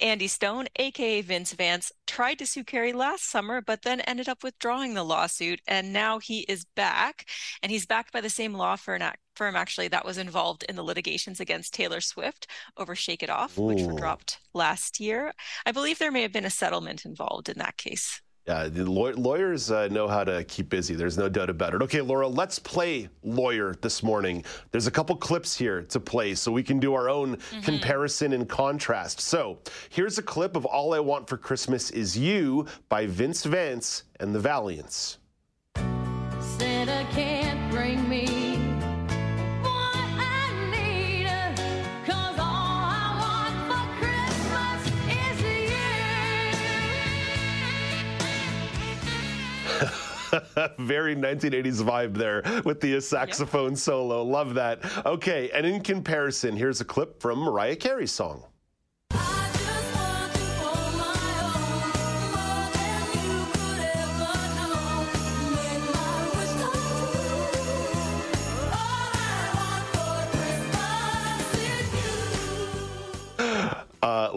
[SPEAKER 5] Andy Stone, aka Vince Vance, tried to sue Carey last summer, but then ended up withdrawing the lawsuit, and now he is back, and he's backed by the same law firm firm actually that was involved in the litigations against Taylor Swift over Shake It Off, Ooh. which were dropped last year. I believe there may have been a settlement involved in that case.
[SPEAKER 1] Yeah, the lawyers uh, know how to keep busy. There's no doubt about it. Okay, Laura, let's play lawyer this morning. There's a couple clips here to play so we can do our own mm-hmm. comparison and contrast. So here's a clip of All I Want for Christmas Is You by Vince Vance and the Valiants. Santa can't bring me Very 1980s vibe there with the saxophone yep. solo. Love that. Okay, and in comparison, here's a clip from Mariah Carey's song.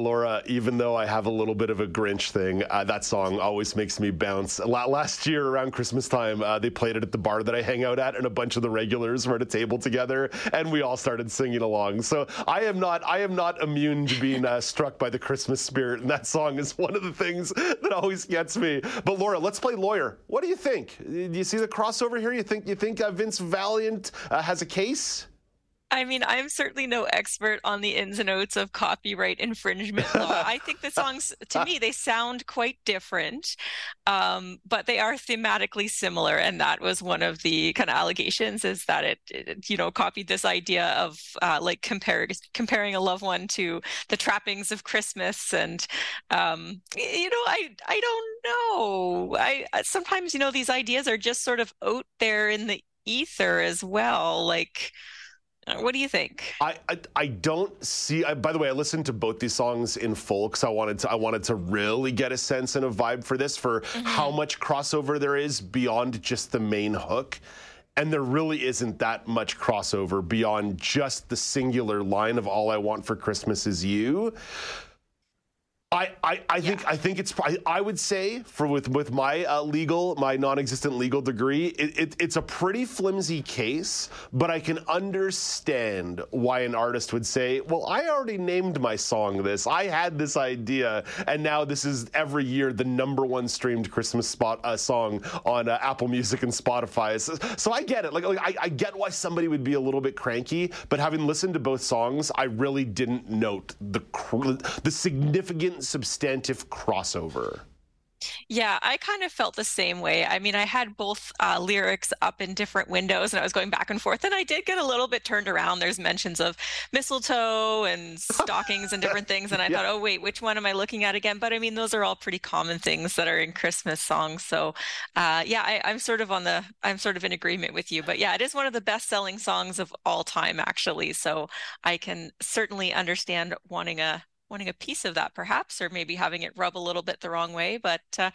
[SPEAKER 1] Laura, even though I have a little bit of a Grinch thing, uh, that song always makes me bounce. last year around Christmas time, uh, they played it at the bar that I hang out at, and a bunch of the regulars were at a table together, and we all started singing along. So I am not, I am not immune to being uh, struck by the Christmas spirit, and that song is one of the things that always gets me. But Laura, let's play lawyer. What do you think? Do you see the crossover here? You think you think uh, Vince Valiant uh, has a case?
[SPEAKER 5] I mean, I'm certainly no expert on the ins and outs of copyright infringement law. I think the songs, to me, they sound quite different, um, but they are thematically similar. And that was one of the kind of allegations is that it, it you know, copied this idea of uh, like compare, comparing a loved one to the trappings of Christmas. And, um, you know, I, I don't know. I sometimes, you know, these ideas are just sort of out there in the ether as well. Like, what do you think?
[SPEAKER 1] I I, I don't see. I, by the way, I listened to both these songs in full because I wanted to I wanted to really get a sense and a vibe for this for mm-hmm. how much crossover there is beyond just the main hook. And there really isn't that much crossover beyond just the singular line of "All I Want for Christmas Is You." I, I, I think I think it's I, I would say for with with my uh, legal my non-existent legal degree it, it, it's a pretty flimsy case but I can understand why an artist would say well I already named my song this. I had this idea and now this is every year the number one streamed Christmas spot uh, song on uh, Apple Music and Spotify. So, so I get it. Like, like I, I get why somebody would be a little bit cranky but having listened to both songs I really didn't note the the significant substantive crossover.
[SPEAKER 5] Yeah, I kind of felt the same way. I mean, I had both uh, lyrics up in different windows and I was going back and forth, and I did get a little bit turned around. There's mentions of mistletoe and stockings and different things. And I yeah. thought, oh, wait, which one am I looking at again? But I mean, those are all pretty common things that are in Christmas songs. So, uh, yeah, I, I'm sort of on the, I'm sort of in agreement with you. But yeah, it is one of the best selling songs of all time, actually. So I can certainly understand wanting a, wanting a piece of that perhaps or maybe having it rub a little bit the wrong way but uh,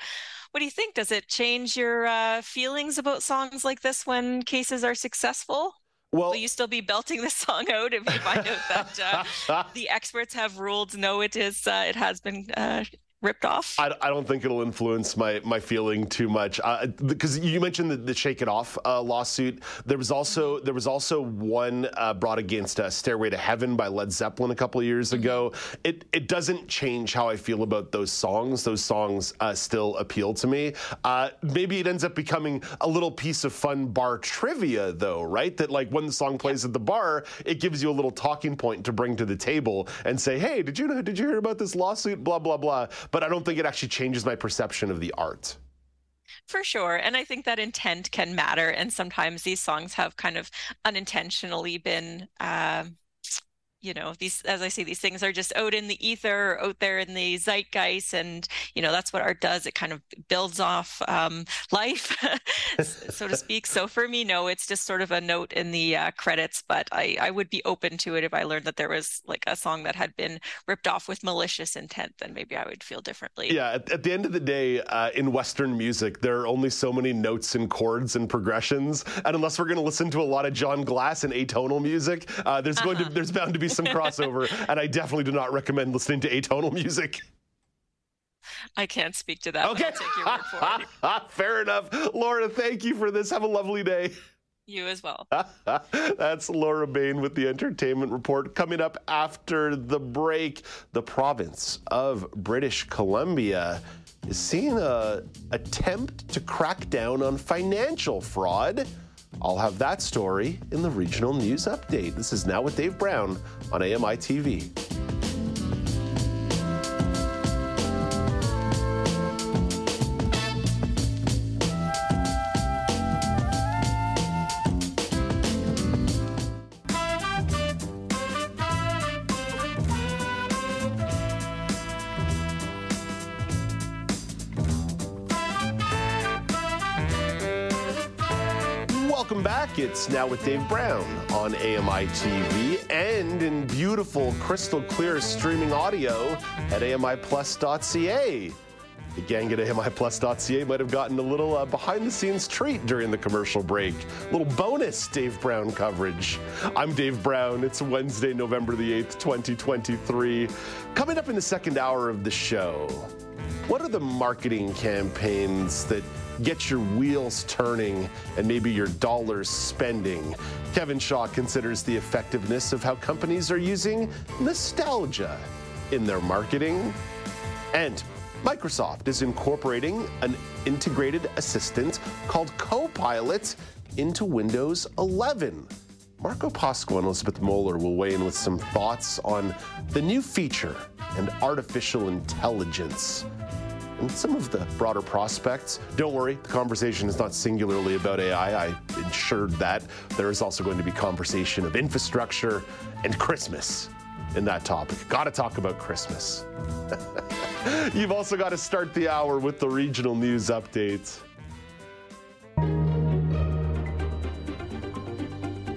[SPEAKER 5] what do you think? Does it change your uh, feelings about songs like this when cases are successful? Well, will you still be belting the song out if you find out that uh, the experts have ruled no, it is uh, it has been uh, ripped off?
[SPEAKER 1] I, I, don't think it'll influence my my feeling too much because uh, you mentioned the, the Shake It Off uh, lawsuit. There was also there was also one uh, brought against uh, Stairway to Heaven by Led Zeppelin a couple of years mm-hmm. ago. It it doesn't change how I feel about those songs. Those songs uh, still appeal to me. Uh, maybe it ends up becoming a little piece of fun bar trivia though, right? That like when the song plays at the bar, it gives you a little talking point to bring to the table and say, hey, did you know did you hear about this lawsuit? Blah blah blah but I don't think it actually changes my perception of the art.
[SPEAKER 5] For sure. And I think that intent can matter. And sometimes these songs have kind of unintentionally been. Uh, you know these as i say these things are just out in the ether out there in the zeitgeist and you know that's what art does it kind of builds off um, life so to speak so for me no it's just sort of a note in the uh, credits but I, I would be open to it if i learned that there was like a song that had been ripped off with malicious intent then maybe i would feel differently
[SPEAKER 1] yeah at, at the end of the day uh, in western music there are only so many notes and chords and progressions and unless we're going to listen to a lot of john glass and atonal music uh, there's uh-huh. going to uh-huh. there's bound to be some crossover, and I definitely do not recommend listening to atonal music.
[SPEAKER 5] I can't speak to that. Okay.
[SPEAKER 1] Fair enough. Laura, thank you for this. Have a lovely day.
[SPEAKER 5] You as well.
[SPEAKER 1] That's Laura Bain with the Entertainment Report. Coming up after the break, the province of British Columbia is seeing an attempt to crack down on financial fraud. I'll have that story in the regional news update. This is Now with Dave Brown on AMI TV. It's now with Dave Brown on AMI TV and in beautiful, crystal clear streaming audio at AMIplus.ca. The gang at AMIplus.ca might have gotten a little uh, behind the scenes treat during the commercial break. A little bonus Dave Brown coverage. I'm Dave Brown. It's Wednesday, November the 8th, 2023. Coming up in the second hour of the show, what are the marketing campaigns that get your wheels turning and maybe your dollars spending. Kevin Shaw considers the effectiveness of how companies are using nostalgia in their marketing. And Microsoft is incorporating an integrated assistant called Copilot into Windows 11. Marco Pasqua and Elizabeth Mohler will weigh in with some thoughts on the new feature and artificial intelligence and some of the broader prospects. Don't worry, the conversation is not singularly about AI. I ensured that. There is also going to be conversation of infrastructure and Christmas in that topic. Got to talk about Christmas. You've also got to start the hour with the regional news updates.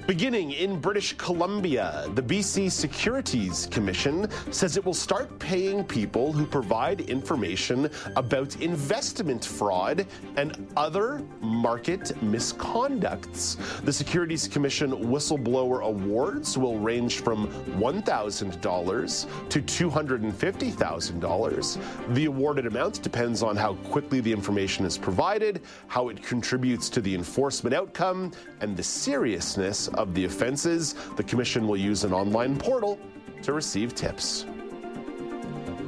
[SPEAKER 1] Beginning in British Columbia, the BC Securities Commission says it will start paying people who provide information about investment fraud and other market misconducts. The Securities Commission whistleblower awards will range from $1,000 to $250,000. The awarded amount depends on how quickly the information is provided, how it contributes to the enforcement outcome, and the seriousness of the offenses, the Commission will use an online portal to receive tips.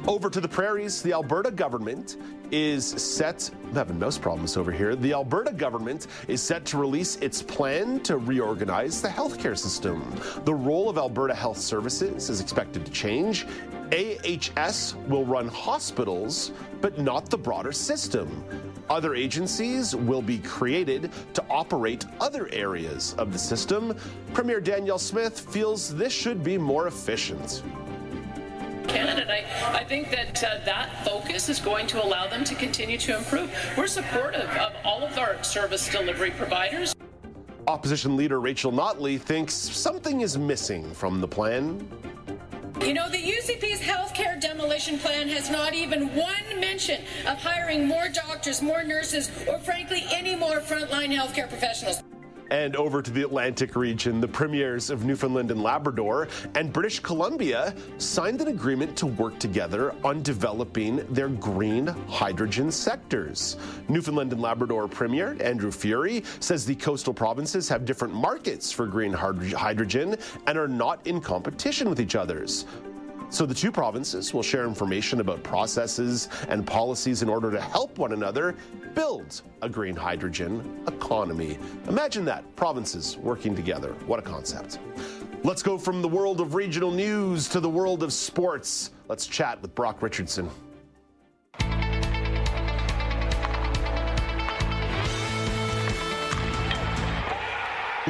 [SPEAKER 1] Over to the prairies, the Alberta government is set. I'm having mouse problems over here. The Alberta government is set to release its plan to reorganize the healthcare system. The role of Alberta Health Services is expected to change. AHS will run hospitals, but not the broader system. Other agencies will be created to operate other areas of the system. Premier Danielle Smith feels this should be more efficient.
[SPEAKER 12] Canada. I, I think that uh, that focus is going to allow them to continue to improve. We're supportive of all of our service delivery providers.
[SPEAKER 1] Opposition leader Rachel Notley thinks something is missing from the plan.
[SPEAKER 13] You know, the UCP's healthcare demolition plan has not even one mention of hiring more doctors, more nurses, or frankly, any more frontline healthcare professionals.
[SPEAKER 1] And over to the Atlantic region, the premiers of Newfoundland and Labrador and British Columbia signed an agreement to work together on developing their green hydrogen sectors. Newfoundland and Labrador Premier Andrew Furey says the coastal provinces have different markets for green hydrogen and are not in competition with each other's. So the two provinces will share information about processes and policies in order to help one another build a green hydrogen economy. Imagine that, provinces working together. What a concept. Let's go from the world of regional news to the world of sports. Let's chat with Brock Richardson.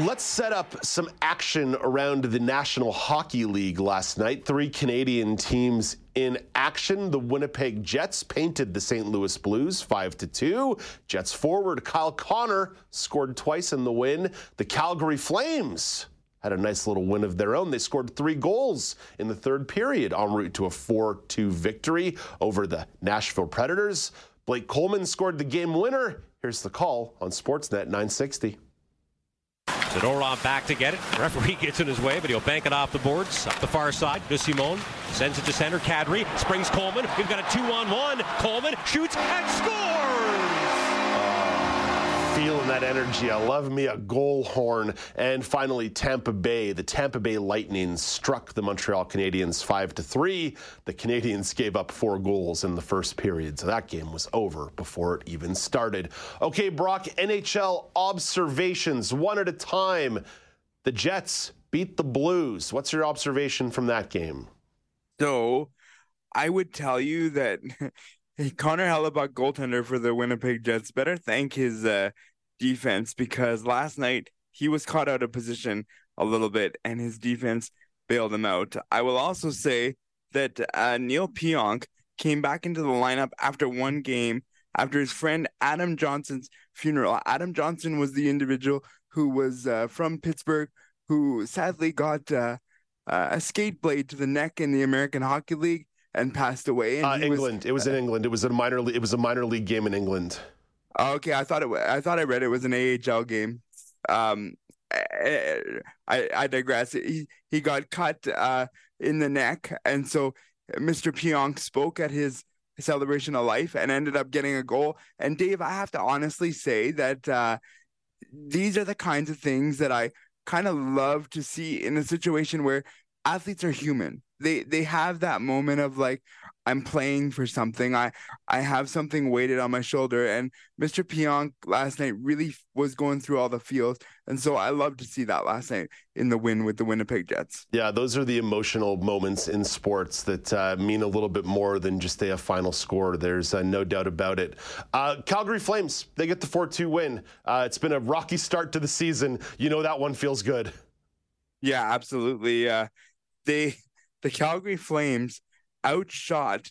[SPEAKER 1] Let's set up some action around the National Hockey League last night. Three Canadian teams in action. The Winnipeg Jets painted the St. Louis Blues 5 to 2. Jets forward Kyle Connor scored twice in the win. The Calgary Flames had a nice little win of their own. They scored three goals in the third period en route to a 4 2 victory over the Nashville Predators. Blake Coleman scored the game winner. Here's the call on Sportsnet 960.
[SPEAKER 14] Zadorov back to get it. Referee gets in his way, but he'll bank it off the boards. Up the far side, De Simone sends it to center. Kadri springs Coleman. We've got a two-on-one. Coleman shoots and scores
[SPEAKER 1] feeling that energy. I love me a goal horn. And finally, Tampa Bay. The Tampa Bay Lightning struck the Montreal Canadiens 5 to 3. The Canadiens gave up four goals in the first period. So that game was over before it even started. Okay, Brock, NHL observations one at a time. The Jets beat the Blues. What's your observation from that game?
[SPEAKER 15] So, I would tell you that Connor Hellebuyck, goaltender for the Winnipeg Jets, better thank his uh, defense because last night he was caught out of position a little bit and his defense bailed him out. I will also say that uh, Neal Pionk came back into the lineup after one game after his friend Adam Johnson's funeral. Adam Johnson was the individual who was uh, from Pittsburgh who sadly got uh, uh a skate blade to the neck in the American Hockey League and passed away.
[SPEAKER 1] And England. Was, it was in England. It was a minor. It was a minor league game in England.
[SPEAKER 15] Okay, I thought it. I thought I read it was an AHL game. Um, I I digress. He he got cut uh in the neck, and so Mr. Pionk spoke at his celebration of life and ended up getting a goal. And Dave, I have to honestly say that uh, these are the kinds of things that I kind of love to see in a situation where athletes are human. They they have that moment of like, I'm playing for something. I I have something weighted on my shoulder. And Mr. Pionk last night really was going through all the feels. And so I love to see that last night in the win with the Winnipeg Jets.
[SPEAKER 1] Yeah, those are the emotional moments in sports that uh, mean a little bit more than just a final score. There's uh, no doubt about it. Uh, Calgary Flames, they get the 4 2 win. Uh, it's been a rocky start to the season. You know that one feels good.
[SPEAKER 15] Yeah, absolutely. Uh, they the Calgary Flames outshot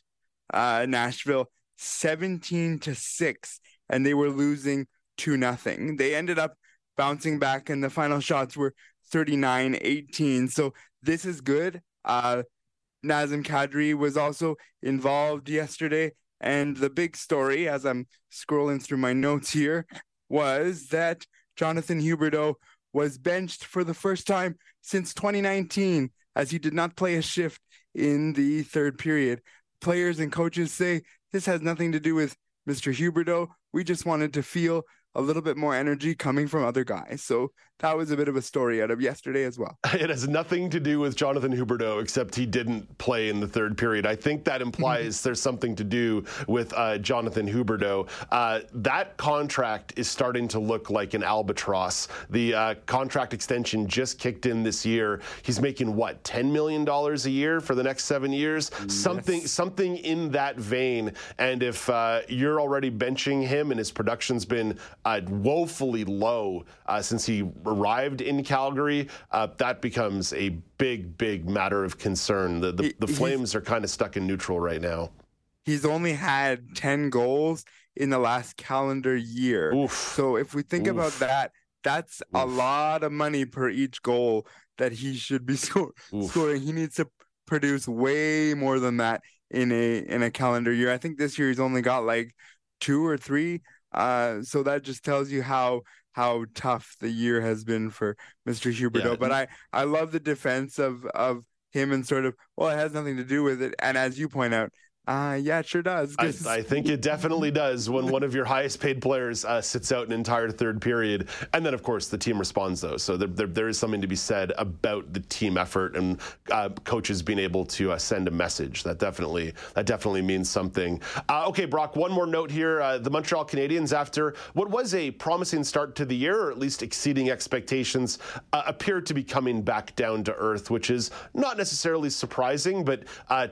[SPEAKER 15] uh, Nashville 17 to 6 and they were losing 2 nothing. They ended up bouncing back and the final shots were 39-18. So this is good. Uh, Nazem Kadri was also involved yesterday and the big story as I'm scrolling through my notes here was that Jonathan Huberdeau was benched for the first time since 2019 as he did not play a shift in the third period. Players and coaches say this has nothing to do with Mr. Huberdeau. We just wanted to feel a little bit more energy coming from other guys. So that was a bit of a story out of yesterday as well.
[SPEAKER 1] It has nothing to do with Jonathan Huberdeau, except he didn't play in the third period. I think that implies there's something to do with uh, Jonathan Huberdeau. Uh, that contract is starting to look like an albatross. The uh, contract extension just kicked in this year. He's making what, $10 million a year for the next seven years? Yes. Something, something in that vein. And if uh, you're already benching him and his production's been uh, woefully low uh, since he arrived in Calgary, uh, that becomes a big, big matter of concern. The, the, the Flames are kind of stuck in neutral right now.
[SPEAKER 15] He's only had 10 goals in the last calendar year. Oof. So if we think Oof. about that, that's Oof. a lot of money per each goal that he should be score- scoring. He needs to produce way more than that in a in a calendar year. I think this year he's only got like two or three. Uh, so that just tells you how how tough the year has been for Mr. Huberdeau. Yeah. But I I love the defense of of him and sort of well, it has nothing to do with it. And as you point out, uh, yeah, it sure does.
[SPEAKER 1] I, I, think it definitely does when one of your highest paid players uh, sits out an entire third period. And then, of course, the team responds, though. So there, there, there is something to be said about the team effort and uh, coaches being able to uh, send a message. That definitely that definitely means something. Uh, okay, Brock, one more note here. Uh, the Montreal Canadiens, after what was a promising start to the year, or at least exceeding expectations, appear to be coming back down to earth, which is not necessarily surprising, but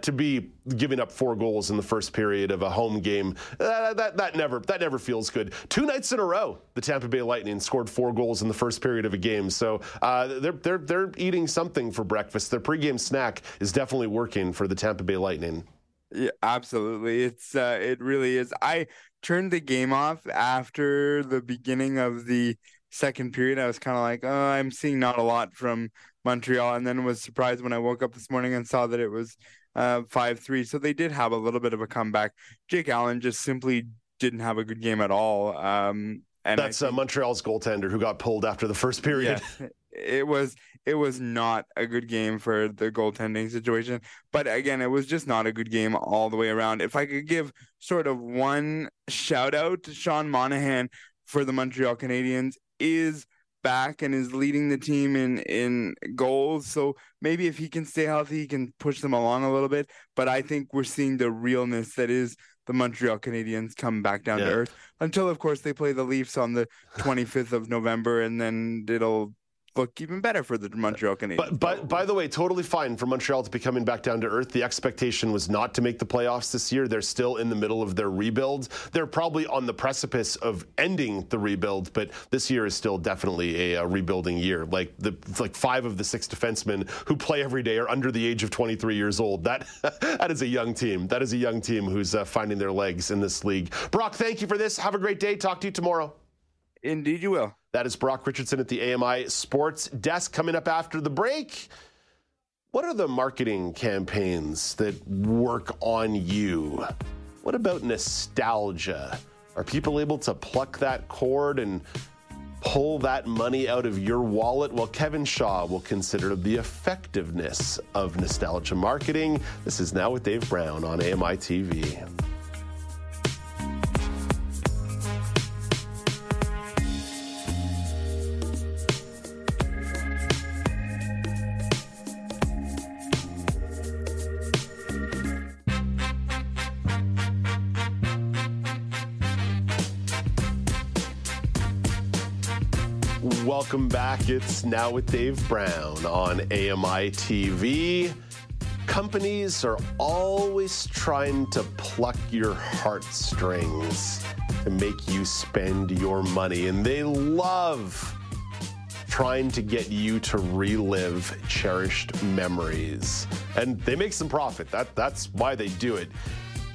[SPEAKER 1] to be giving up four goals in the first period of a home game. Uh, that that never that never feels good. Two nights in a row, the Tampa Bay Lightning scored four goals in the first period of a game. So uh, they're they're they're eating something for breakfast. Their pregame snack is definitely working for the Tampa Bay Lightning.
[SPEAKER 15] Yeah, absolutely. It's uh, it really is. I turned the game off after the beginning of the second period. I was kind of like, oh, I'm seeing not a lot from Montreal, and then was surprised when I woke up this morning and saw that it was uh, five three. So they did have a little bit of a comeback. Jake Allen just simply didn't have a good game at all. Um, and
[SPEAKER 1] that's uh, think, uh, Montreal's goaltender who got pulled after the first period.
[SPEAKER 15] Yeah, it was it was not a good game for the goaltending situation. But again, it was just not a good game all the way around. If I could give sort of one shout out to Sean Monahan for the Montreal Canadiens is back and is leading the team in in goals. So maybe if he can stay healthy, he can push them along a little bit. But I think we're seeing the realness that is the Montreal Canadiens come back down yeah. to earth until, of course, they play the Leafs on the 25th of November, and then it'll look even better for the Montreal Canadiens.
[SPEAKER 1] But, but by the way, totally fine for Montreal to be coming back down to earth. The expectation was not to make the playoffs this year. They're still in the middle of their rebuild. They're probably on the precipice of ending the rebuild, but this year is still definitely a, a rebuilding year. Like the like five of the six defensemen who play every day are under the age of 23 years old. That that is a young team. That is a young team who's uh, finding their legs in this league. Brock, thank you for this. Have a great day. Talk to you tomorrow.
[SPEAKER 15] Indeed, you will.
[SPEAKER 1] That is Brock Richardson at the AMI Sports Desk. Coming up after the break, what are the marketing campaigns that work on you? What about nostalgia? Are people able to pluck that cord and pull that money out of your wallet? Well, Kevin Shaw will consider the effectiveness of nostalgia marketing. This is Now with Dave Brown on AMI TV. Welcome back. It's Now with Dave Brown on AMI TV. Companies are always trying to pluck your heartstrings to make you spend your money, and they love trying to get you to relive cherished memories. And they make some profit. That, that's why they do it.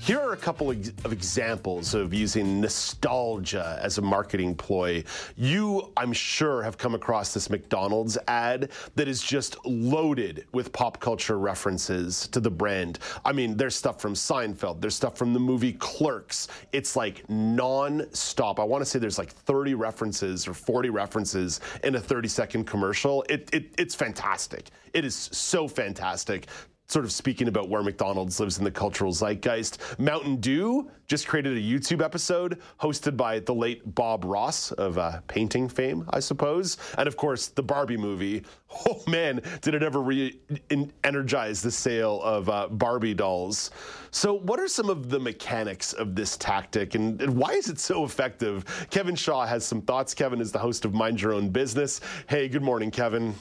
[SPEAKER 1] Here are a couple of examples of using nostalgia as a marketing ploy. You, I'm sure, have come across this McDonald's ad that is just loaded with pop culture references to the brand. I mean, there's stuff from Seinfeld, there's stuff from the movie Clerks. It's like non-stop. I want to say there's like 30 references or 40 references in a 30 second commercial. It, it, it's fantastic. It is so fantastic sort of speaking about where McDonald's lives in the cultural zeitgeist. Mountain Dew just created a YouTube episode hosted by the late Bob Ross of uh, painting fame, I suppose. And of course, the Barbie movie. Oh man, did it ever re energize the sale of uh, Barbie dolls. So, what are some of the mechanics of this tactic and, and why is it so effective? Kevin Shaw has some thoughts. Kevin is the host of Mind Your Own Business. Hey, good morning, Kevin.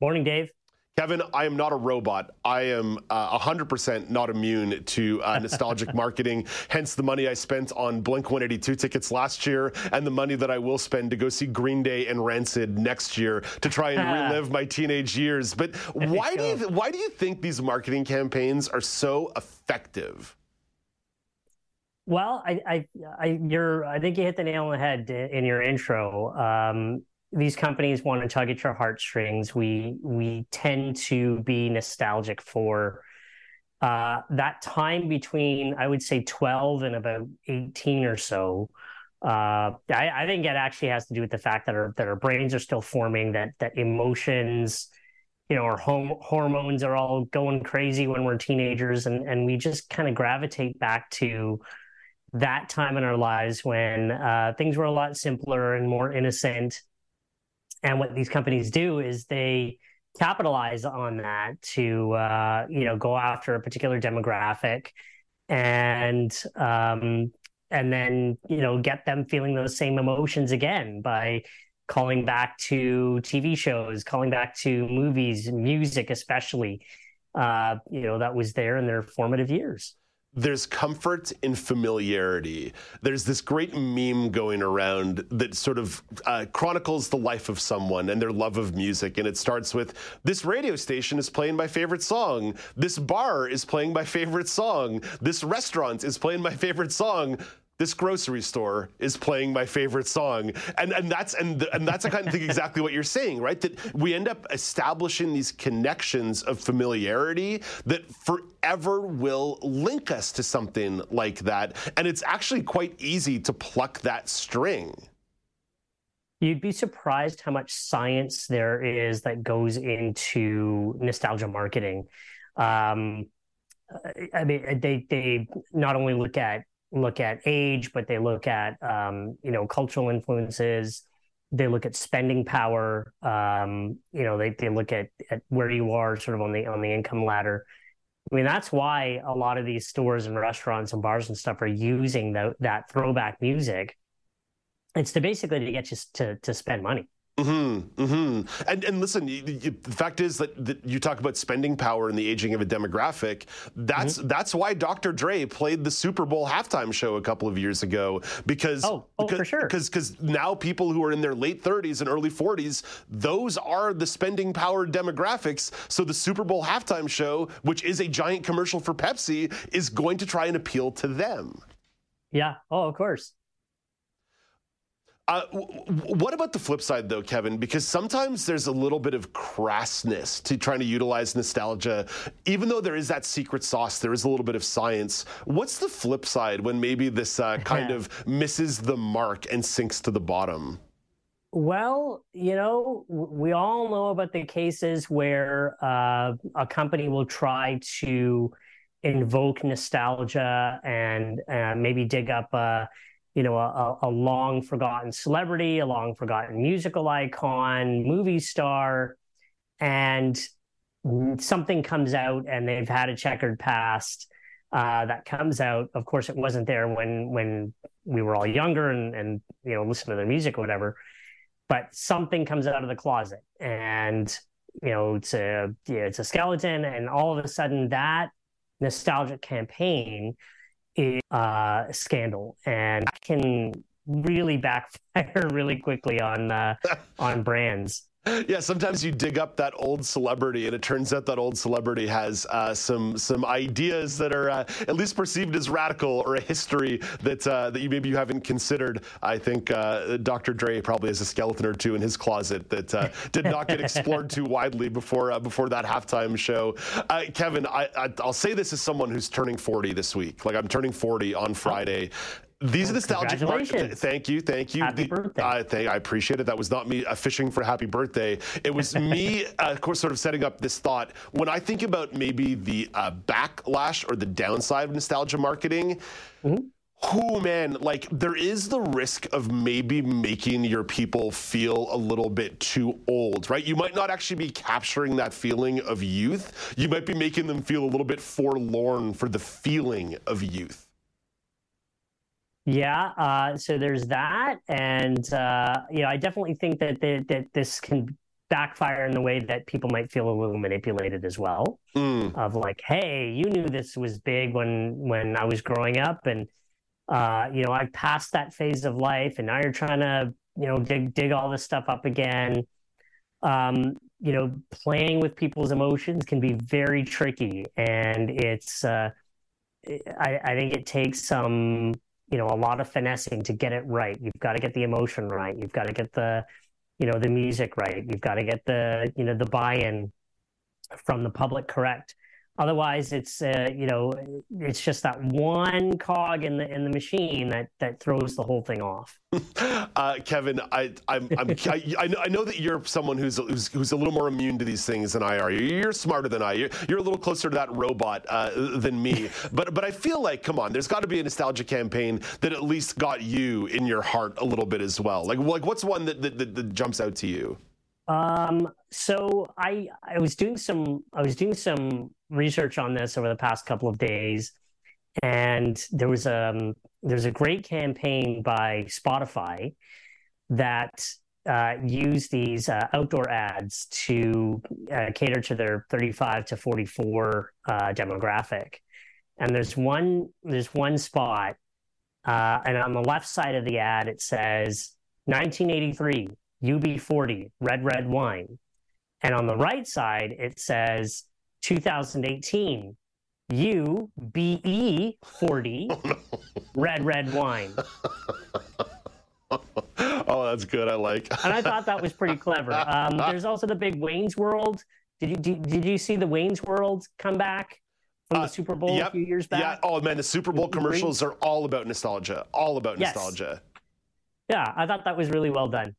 [SPEAKER 16] Morning, Dave.
[SPEAKER 1] Kevin, I am not a robot. I am uh, 100% not immune to uh, nostalgic marketing. Hence the money I spent on Blink 182 tickets last year and the money that I will spend to go see Green Day and Rancid next year to try and relive my teenage years. But why do you th- why do you think these marketing campaigns are so effective?
[SPEAKER 16] Well, I, I, I, you're, I think you hit the nail on the head in your intro. Um, these companies want to tug at your heartstrings. We we tend to be nostalgic for uh, that time between I would say 12 and about 18 or so. Uh, I, I, think it actually has to do with the fact that our that our brains are still forming, that that emotions, you know, our home, hormones are all going crazy when we're teenagers, and and we just kind of gravitate back to that time in our lives when uh, things were a lot simpler and more innocent and what these companies do is they capitalize on that to uh, you know go after a particular demographic and um, and then you know get them feeling those same emotions again by calling back to TV shows, calling back to movies, music especially. uh, you know, that was there in their formative years
[SPEAKER 1] there's comfort in familiarity. There's this great meme going around that sort of uh, chronicles the life of someone and their love of music. And it starts with this radio station is playing my favorite song. This bar is playing my favorite song. This restaurant is playing my favorite song this grocery store is playing my favorite song. And and that's and and that's I kind of think exactly what you're saying right? That we end up establishing these connections of familiarity that forever will link us to something like that. And it's actually quite easy to pluck that string.
[SPEAKER 16] You'd be surprised how much science there is that goes into nostalgia marketing. Um, I mean, they they not only look at look at age, but they look at um, you know cultural influences. They look at spending power. Um, you know, they they look at, at where you are sort of on the on the income ladder. I mean, that's why a lot of these stores and restaurants and bars and stuff are using the, that throwback music. It's to basically to get you to to spend money.
[SPEAKER 1] Mm-hmm, mm-hmm. And and listen, you, you, the fact is that, that, you talk about spending power and the aging of a demographic. That's mm-hmm. that's why Dr. Dre played the Super Bowl halftime show a couple of years ago because
[SPEAKER 16] oh, oh
[SPEAKER 1] because,
[SPEAKER 16] for sure
[SPEAKER 1] because because now people who are in their late 30s and early 40s, those are the spending power demographics. So the Super Bowl halftime show, which is a giant commercial for Pepsi, is going to try and appeal to them.
[SPEAKER 16] Yeah. Oh, of course.
[SPEAKER 1] Uh, what about the flip side, though, Kevin? Because sometimes there's a little bit of crassness to trying to utilize nostalgia. Even though there is that secret sauce, there is a little bit of science. What's the flip side when maybe this uh, kind of misses the mark and sinks to the bottom?
[SPEAKER 16] Well, you know, we all know about the cases where uh, a company will try to invoke nostalgia and uh, maybe dig up a you know, a, a long forgotten celebrity, a long forgotten musical icon, movie star, and something comes out and they've had a checkered past uh, that comes out. Of course, it wasn't there when when we were all younger and and you know listen to their music or whatever. But something comes out of the closet, and you know it's a yeah, it's a skeleton, and all of a sudden that nostalgic campaign uh, scandal, and can really backfire really quickly on uh, on brands.
[SPEAKER 1] Yeah, sometimes you dig up that old celebrity, and it turns out that old celebrity has uh, some some ideas that are uh, at least perceived as radical, or a history that uh, that you maybe you haven't considered. I think uh, Dr. Dre probably has a skeleton or two in his closet that uh, did not get explored too widely before uh, before that halftime show. Kevin, I, will say this as someone who's turning 40 this week. Like I'm turning 40 on Friday. These are nostalgic
[SPEAKER 16] Congratulations.
[SPEAKER 1] Thank you, thank you.
[SPEAKER 16] Happy
[SPEAKER 1] the,
[SPEAKER 16] birthday.
[SPEAKER 1] Uh, thank, I appreciate it. That was not me uh, fishing for happy birthday. It was me, uh, of course, sort of setting up this thought. When I think about maybe the uh, backlash or the downside of nostalgia marketing, mm-hmm. Oh man, like there is the risk of maybe making your people feel a little bit too old, right? You might not actually be capturing that feeling of youth. You might be making them feel a little bit forlorn for the feeling of youth.
[SPEAKER 16] Yeah, uh, so there's that, and uh, you know, I definitely think that the, that this can backfire in the way that people might feel a little manipulated as well. Mm. Of like, hey, you knew this was big when when I was growing up, and uh, you know, I passed that phase of life, and now you're trying to you know dig dig all this stuff up again. Um, you know, playing with people's emotions can be very tricky, and it's. Uh, I, I think it takes some you know a lot of finessing to get it right. You've got to get the emotion right. You've got to get the you know the music right. You've got to get the you know the buy-in from the public correct Otherwise, it's uh, you know it's just that one cog in the in the machine that that throws the whole thing off.
[SPEAKER 1] uh, Kevin, I I'm, I'm I, I know that you're someone who's, who's, who's a little more immune to these things than I are. You're smarter than I. You're, you're a little closer to that robot uh, than me. but but I feel like come on, there's got to be a nostalgia campaign that at least got you in your heart a little bit as well. Like like what's one that that, that, that jumps out to you?
[SPEAKER 16] Um, so I I was doing some I was doing some research on this over the past couple of days, and there was a um, there's a great campaign by Spotify that uh, use these uh, outdoor ads to uh, cater to their 35 to 44 uh, demographic. And there's one there's one spot, uh, and on the left side of the ad it says 1983 UB40 red red wine, and on the right side it says 2018 UBE 40 red red wine.
[SPEAKER 1] oh, that's good. I like.
[SPEAKER 16] and I thought that was pretty clever. Um, there's also the big Wayne's World. Did you did, did you see the Wayne's World come back from the Super Bowl
[SPEAKER 1] Yep.
[SPEAKER 16] a few years back?
[SPEAKER 1] Yeah. Oh man, the Super Bowl commercials are all about nostalgia. All about
[SPEAKER 16] Yes.
[SPEAKER 1] nostalgia.
[SPEAKER 16] Yeah, I thought that was really well done.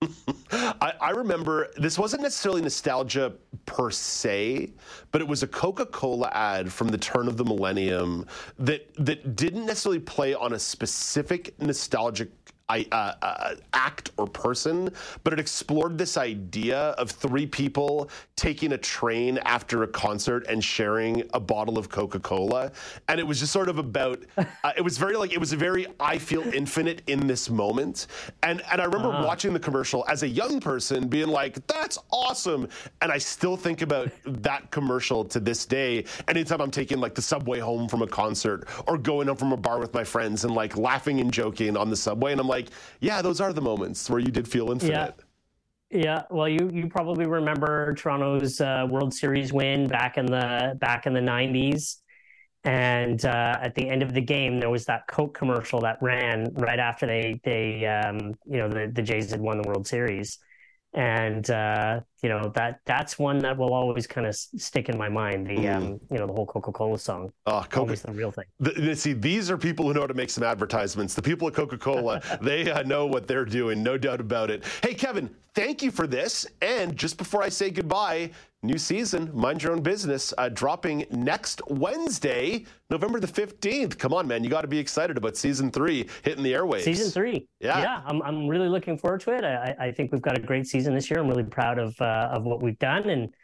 [SPEAKER 1] I, I remember this wasn't necessarily nostalgia per se, but it was a Coca-Cola ad from the turn of the millennium that that didn't necessarily play on a specific nostalgic I, uh, uh, act or person, but it explored this idea of three people taking a train after a concert and sharing a bottle of Coca Cola. And it was just sort of about, uh, it was very like, it was a very, I feel infinite in this moment. And, and I remember
[SPEAKER 17] Uh-huh.
[SPEAKER 1] watching the commercial as a young person being like, that's awesome. And I still think about that commercial to this day. Anytime I'm taking like the subway home from a concert or going home from a bar with my friends and like laughing and joking on the subway. And I'm like, yeah, those are the moments where you did feel infinite.
[SPEAKER 16] Yeah, well, you you probably remember Toronto's uh, World Series win back in the back in the '90s, and uh, at the end of the game, there was that Coke commercial that ran right after they they um, you know the the Jays had won the World Series, and uh, you know that that's one that will always kind of stick in my mind. The um, you know the whole Coca Cola song,
[SPEAKER 1] Oh, Coca-
[SPEAKER 16] always the real thing.
[SPEAKER 1] The, the- see, these are people who know how to make some advertisements. The people at Coca Cola, they uh, know what they're doing, no doubt about it. Hey, Kevin, thank you for this. And just before I say goodbye, new season, Mind Your Own Business, uh, dropping next Wednesday, November the 15th. Come on, man, you got to be excited about season three hitting the airwaves.
[SPEAKER 16] Season three.
[SPEAKER 1] Yeah.
[SPEAKER 16] Yeah. I'm, I'm really looking forward to it. I, I think we've got a great season this year. I'm really proud of, uh, of what we've done. And,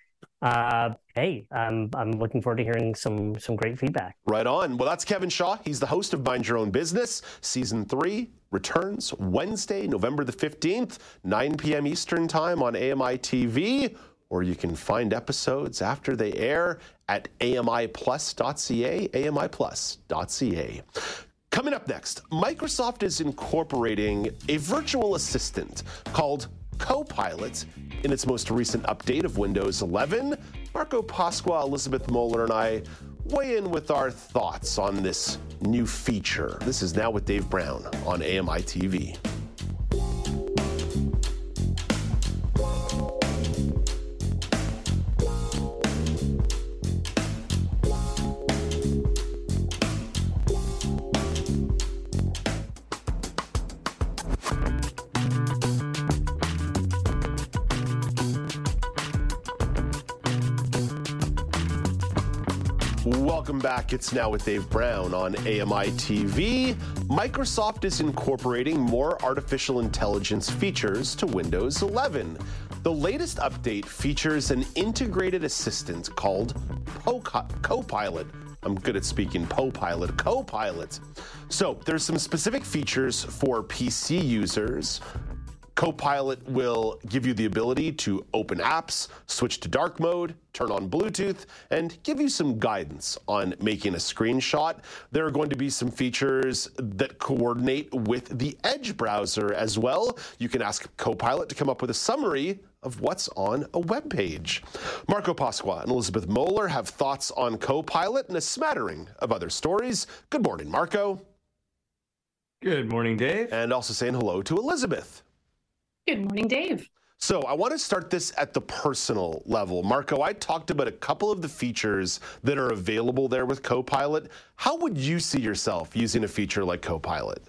[SPEAKER 16] uh, hey, I'm, I'm looking forward to hearing some, some great feedback.
[SPEAKER 1] Right on. Well, that's Kevin Shaw. He's the host of Mind Your Own Business. Season three returns Wednesday, November the 15th, 9 p.m. Eastern Time on AMI TV, or you can find episodes after they air at amiplus.ca, amiplus.ca. Coming up next, Microsoft is incorporating a virtual assistant called Copilot in its most recent update of Windows 11. Marco Pasqua, Elizabeth Mohler, and I weigh in with our thoughts on this new feature. This is now with Dave Brown on AMI TV. Welcome back. It's now with Dave Brown on AMI TV. Microsoft is incorporating more artificial intelligence features to Windows 11. The latest update features an integrated assistant called Copilot. I'm good at speaking Popilot, Copilot. So there's some specific features for PC users. Copilot will give you the ability to open apps, switch to dark mode, turn on Bluetooth, and give you some guidance on making a screenshot. There are going to be some features that coordinate with the Edge browser as well. You can ask Copilot to come up with a summary of what's on a web page. Marco Pasqua and Elizabeth Mohler have thoughts on Copilot and a smattering of other stories. Good morning, Marco.
[SPEAKER 17] Good morning, Dave.
[SPEAKER 1] And also saying hello to Elizabeth.
[SPEAKER 18] Good morning, Dave.
[SPEAKER 1] So I want to start this at the personal level. Marco, I talked about a couple of the features that are available there with Copilot. How would you see yourself using a feature like Copilot?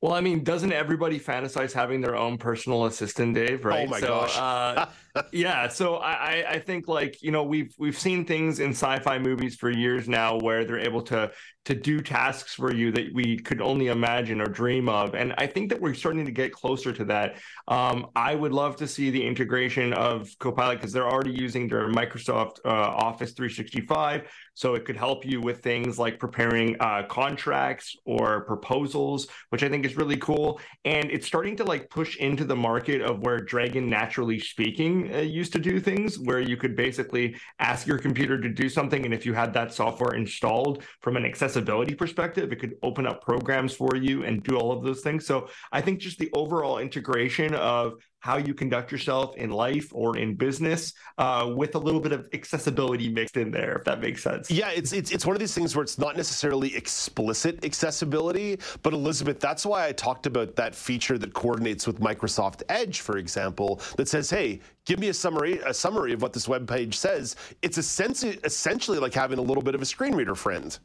[SPEAKER 17] Well, I mean, doesn't everybody fantasize having their own personal assistant, Dave? Right.
[SPEAKER 1] Oh my
[SPEAKER 17] so,
[SPEAKER 1] gosh.
[SPEAKER 17] uh, yeah, so I, I think like you know we've we've seen things in sci-fi movies for years now where they're able to to do tasks for you that we could only imagine or dream of, and I think that we're starting to get closer to that. Um, I would love to see the integration of Copilot because they're already using their Microsoft uh, Office 365 so it could help you with things like preparing uh, contracts or proposals, which I think is really cool. And it's starting to like push into the market of where Dragon Naturally Speaking uh, used to do things, where you could basically ask your computer to do something. And if you had that software installed from an accessibility perspective, it could open up programs for you and do all of those things. So I think just the overall integration of how you conduct yourself in life or in business uh, with a little bit of accessibility mixed in there, if that makes sense.
[SPEAKER 1] Yeah, it's, it's it's one of these things where it's not necessarily explicit accessibility, but Elizabeth, that's why I talked about that feature that coordinates with Microsoft Edge, for example, that says, "Hey, give me a summary a summary of what this web page says." It's essentially essentially like having a little bit of a screen reader friend.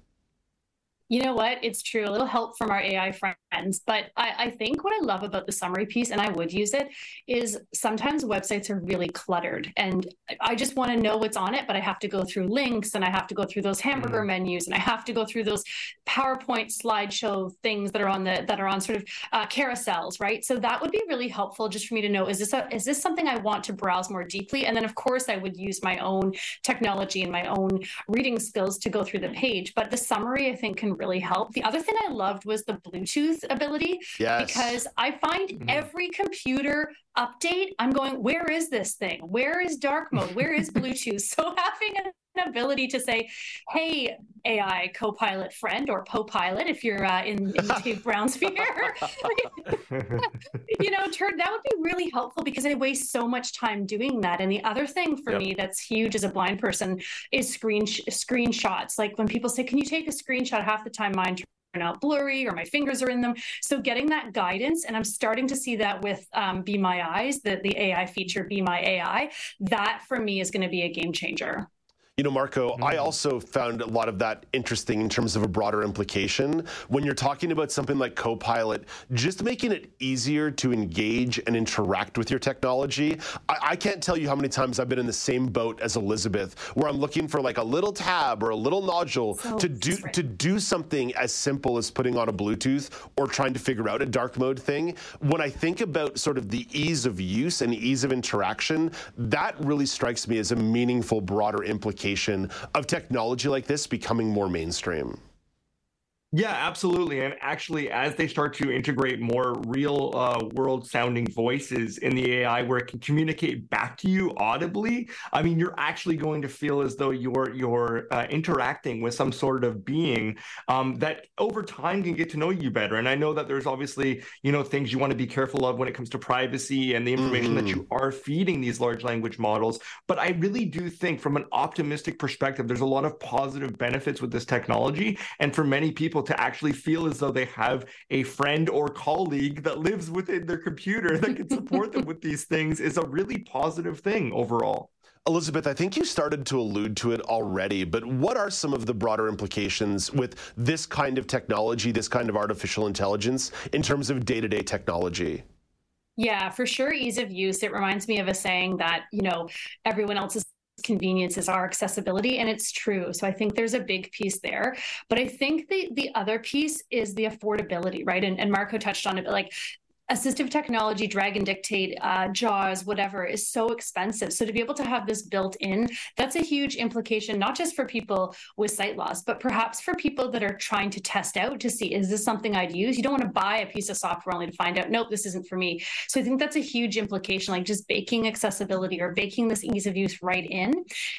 [SPEAKER 18] You know what? It's true. A little help from our AI friends. But I, I, think what I love about the summary piece, and I would use it, is sometimes websites are really cluttered. And I just want to know what's on it, but I have to go through links and I have to go through those hamburger mm. menus and I have to go through those PowerPoint slideshow things that are on the that are on sort of uh, carousels, right? So that would be really helpful just for me to know is this a, is this something I want to browse more deeply? And then of course I would use my own technology and my own reading skills to go through the page. But the summary I think can really help. The other thing I loved was the Bluetooth ability.
[SPEAKER 1] Yes.
[SPEAKER 18] Because I find mm-hmm. every computer update, I'm going, where is this thing? Where is dark mode? Where is Bluetooth? so having an ability to say, hey, AI co-pilot friend or po-pilot, if you're uh, in, in the Dave Brown sphere, you know, turn, that would be really helpful because I waste so much time doing that. And the other thing for yep. me that's huge as a blind person is screen screenshots. Like when people say, can you take a screenshot? Half the time mine out blurry or my fingers are in them. So getting that guidance, and I'm starting to see that with um, Be My Eyes, the, the AI feature Be My AI, that for me is going to be a game changer.
[SPEAKER 1] You know, Marco, mm-hmm. I also found a lot of that interesting in terms of a broader implication. When you're talking about something like Copilot, just making it easier to engage and interact with your technology. I, I can't tell you how many times I've been in the same boat as Elizabeth, where I'm looking for like a little tab or a little nodule so to do to do something as simple as putting on a Bluetooth or trying to figure out a dark mode thing. When I think about sort of the ease of use and ease of interaction, that really strikes me as a meaningful, broader implication of technology like this becoming more mainstream.
[SPEAKER 17] Yeah, absolutely. And actually, as they start to integrate more real uh, world sounding voices in the AI where it can communicate back to you audibly, I mean, you're actually going to feel as though you're you're uh, interacting with some sort of being um, that over time can get to know you better. And I know that there's obviously, you know, things you want to be careful of when it comes to privacy and the information mm-hmm. that you are feeding these large language models. But I really do think from an optimistic perspective, there's a lot of positive benefits with this technology. And for many people, people to actually feel as though they have a friend or colleague that lives within their computer that can support them with these things is a really positive thing overall.
[SPEAKER 1] Elizabeth, I think you started to allude to it already, but what are some of the broader implications with this kind of technology, this kind of artificial intelligence, in terms of day to day technology?
[SPEAKER 18] Yeah, for sure, ease of use. It reminds me of a saying that, you know, everyone else is convenience is our accessibility and it's true. So i think there's a big piece there. But i think the the other piece is the affordability right? And, and marco touched on it but like assistive technology, Dragon Dictate, uh, JAWS, whatever, is so expensive. So to be able to have this built in, that's a huge implication, not just for people with sight loss, but perhaps for people that are trying to test out to see, is this something I'd use? You don't want to buy a piece of software only to find out, nope, this isn't for me. So I think that's a huge implication, like just baking accessibility or baking this ease of use right in.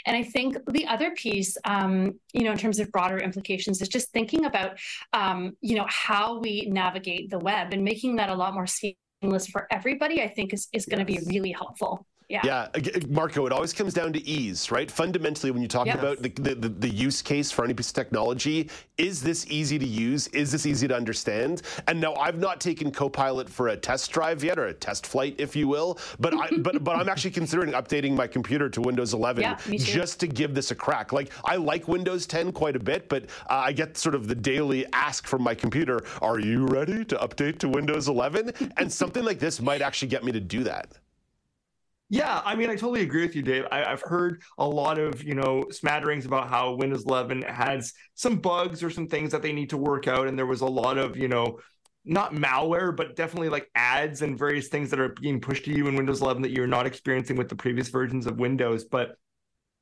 [SPEAKER 18] And I think the other piece, um, you know, in terms of broader implications, is just thinking about, um, you know, how we navigate the web and making that a lot more seamless for everybody, I think is, is going to be really helpful. Yeah.
[SPEAKER 1] Yeah. Marco, it always comes down to ease, right? Fundamentally, when you talk about the, the, the, use case for any piece of technology, is this easy to use? Is this easy to understand? And now I've not taken Copilot for a test drive yet, or a test flight, if you will, but I, but but I'm actually considering updating my computer to Windows 11
[SPEAKER 18] yeah,
[SPEAKER 1] just to give this a crack. Like I like Windows 10 quite a bit, but uh, I get sort of the daily ask from my computer, "Are you ready to update to Windows 11?" And something like this might actually get me to do that.
[SPEAKER 17] Yeah, I mean, I totally agree with you, Dave. I, have heard a lot of, you know, smatterings about how Windows 11 has some bugs or some things that they need to work out. And there was a lot of, you know, not malware, but definitely like ads and various things that are being pushed to you in Windows 11 that you're not experiencing with the previous versions of Windows. But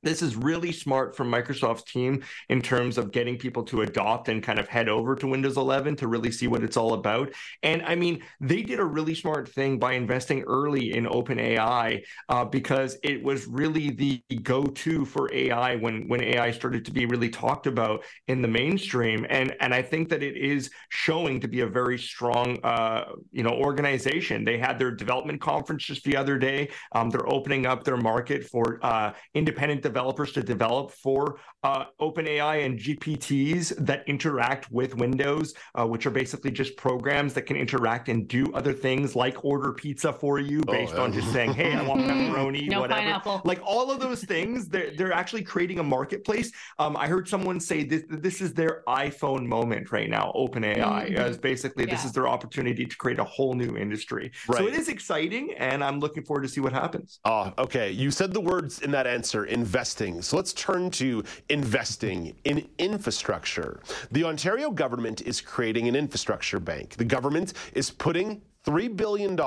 [SPEAKER 17] this is really smart from Microsoft's team in terms of getting people to adopt and kind of head over to Windows 11 to really see what it's all about. And I mean, they did a really smart thing by investing early in OpenAI uh, because it was really the go-to for AI when when AI started to be really talked about in the mainstream. And and I think that it is showing to be a very strong, uh, you know, organization. They had their development conference just the other day. Um, they're opening up their market for uh, independent developers to develop for uh, OpenAI and GPTs that interact with Windows, uh, which are basically just programs that can interact and do other things like order pizza for you oh, based oh, yeah. on just saying, "Hey, I want pepperoni,
[SPEAKER 18] no
[SPEAKER 17] whatever."
[SPEAKER 18] Pineapple.
[SPEAKER 17] Like all of those things, they're they're actually creating a marketplace. Um, I heard someone say this this is their iPhone moment right now. OpenAI mm-hmm. as basically yeah. this is their opportunity to create a whole new industry. Right. So it is exciting, and I'm looking forward to see what happens.
[SPEAKER 1] Oh, okay. You said the words in that answer. Invest investing. So let's turn to investing in infrastructure. The Ontario government is creating an infrastructure bank. The government is putting $3 billion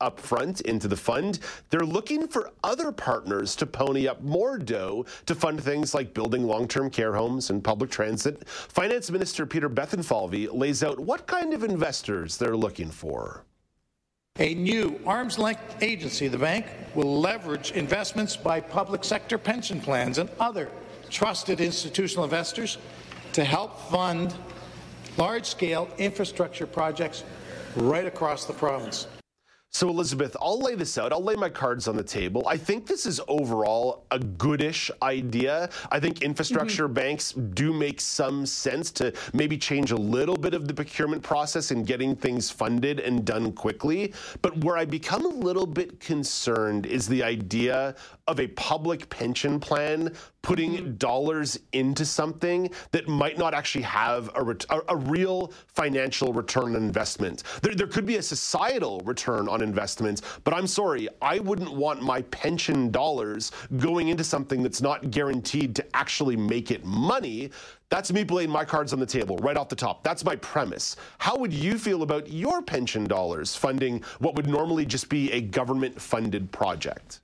[SPEAKER 1] up front into the fund. They're looking for other partners to pony up more dough to fund things like building long term care homes and public transit. Finance Minister Peter Bethlenfalvy lays out what kind of investors they're looking for.
[SPEAKER 19] A new arm's length agency, the bank, will leverage investments by public sector pension plans and other trusted institutional investors to help fund large scale infrastructure projects right across the province.
[SPEAKER 1] So, Elizabeth, I'll lay this out. I'll lay my cards on the table. I think this is overall a goodish idea. I think infrastructure mm-hmm. banks do make some sense to maybe change a little bit of the procurement process and getting things funded and done quickly. But where I become a little bit concerned is the idea of a public pension plan putting mm-hmm. dollars into something that might not actually have a, ret- a, a real financial return on investment. There, there could be a societal return on investment, but I'm sorry, I wouldn't want my pension dollars going into something that's not guaranteed to actually make it money. That's me playing my cards on the table right off the top. That's my premise. How would you feel about your pension dollars funding what would normally just be a government funded project?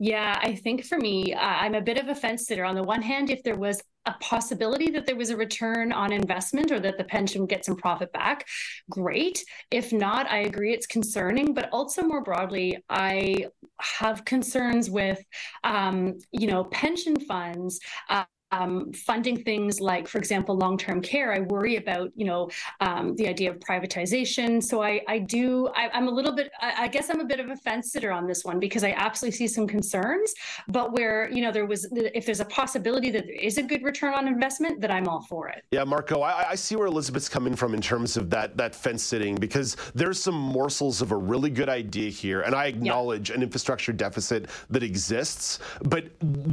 [SPEAKER 18] Yeah, I think for me, uh, I'm a bit of a fence sitter. On the one hand, if there was a possibility that there was a return on investment or that the pension would get some profit back, great. If not, I agree it's concerning. But also more broadly, I have concerns with, um, you know, pension funds. Uh, um, funding things like, for example, long-term care, I worry about, you know, um, the idea of privatization. So I, I do, I, am a little bit, I, I, guess I'm a bit of a fence sitter on this one because I absolutely see some concerns. But where, you know, there was, if there's a possibility that there is a good return on investment, that I'm all for it.
[SPEAKER 1] Yeah, Marco, I, I see where Elizabeth's coming from in terms of that that fence sitting because there's some morsels of a really good idea here, and I acknowledge yeah. an infrastructure deficit that exists. But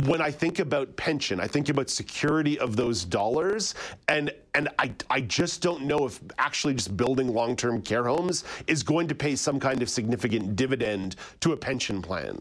[SPEAKER 1] when I think about pension, I think about security of those dollars. And and I, I just don't know if actually just building long term care homes is going to pay some kind of significant dividend to a pension plan.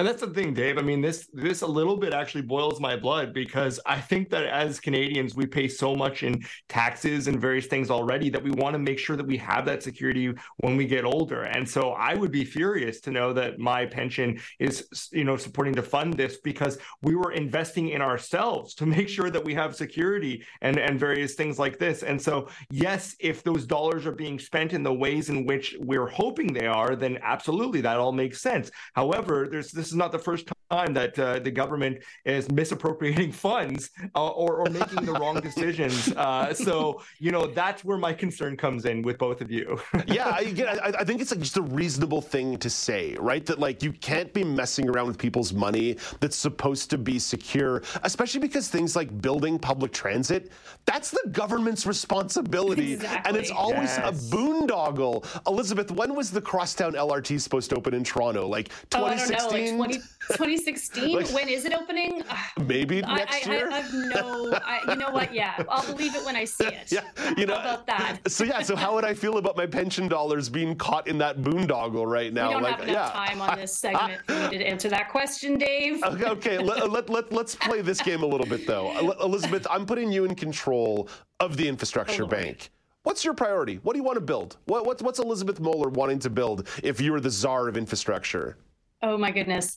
[SPEAKER 17] And that's the thing, Dave. I mean, this this a little bit actually boils my blood because I think that as Canadians, we pay so much in taxes and various things already that we want to make sure that we have that security when we get older. And so I would be furious to know that my pension is, you know, supporting to fund this because we were investing in ourselves to make sure that we have security and and various things like this. And so, yes, if those dollars are being spent in the ways in which we're hoping they are, then absolutely that all makes sense. However, there's this is not the first time that uh, the government is misappropriating funds uh, or, or making the wrong decisions. Uh, so, you know, that's where my concern comes in with both of you.
[SPEAKER 1] yeah, again, I, I, think it's like just a reasonable thing to say, right? That like you can't be messing around with people's money that's supposed to be secure, especially because things like building public transit, that's the government's responsibility. Exactly. And it's always yes. a boondoggle. Elizabeth, when was the Crosstown LRT supposed to open in Toronto? Like 2016? mind?
[SPEAKER 18] 20, 2016.
[SPEAKER 1] Like-
[SPEAKER 18] when is it opening?
[SPEAKER 1] Maybe
[SPEAKER 18] I,
[SPEAKER 1] next
[SPEAKER 18] I,
[SPEAKER 1] year.
[SPEAKER 18] I, have no. I, you know what? Yeah, I'll believe it when I see it.
[SPEAKER 1] yeah, you know.
[SPEAKER 18] How about that?
[SPEAKER 1] So yeah, so how would I feel about my pension dollars being caught in that boondoggle right now?
[SPEAKER 18] we don't
[SPEAKER 1] like,
[SPEAKER 18] have enough
[SPEAKER 1] yeah.
[SPEAKER 18] time on this segment for to answer that question, Dave.
[SPEAKER 1] Okay, okay. let, uh, let, let, let's play this game a little bit, though. Uh, Elizabeth, I'm putting you in control of the infrastructure oh, bank. What's your priority? What do you want to build? What, what's, what's Elizabeth Mohler wanting to build if you were the czar of infrastructure?
[SPEAKER 18] Oh my goodness.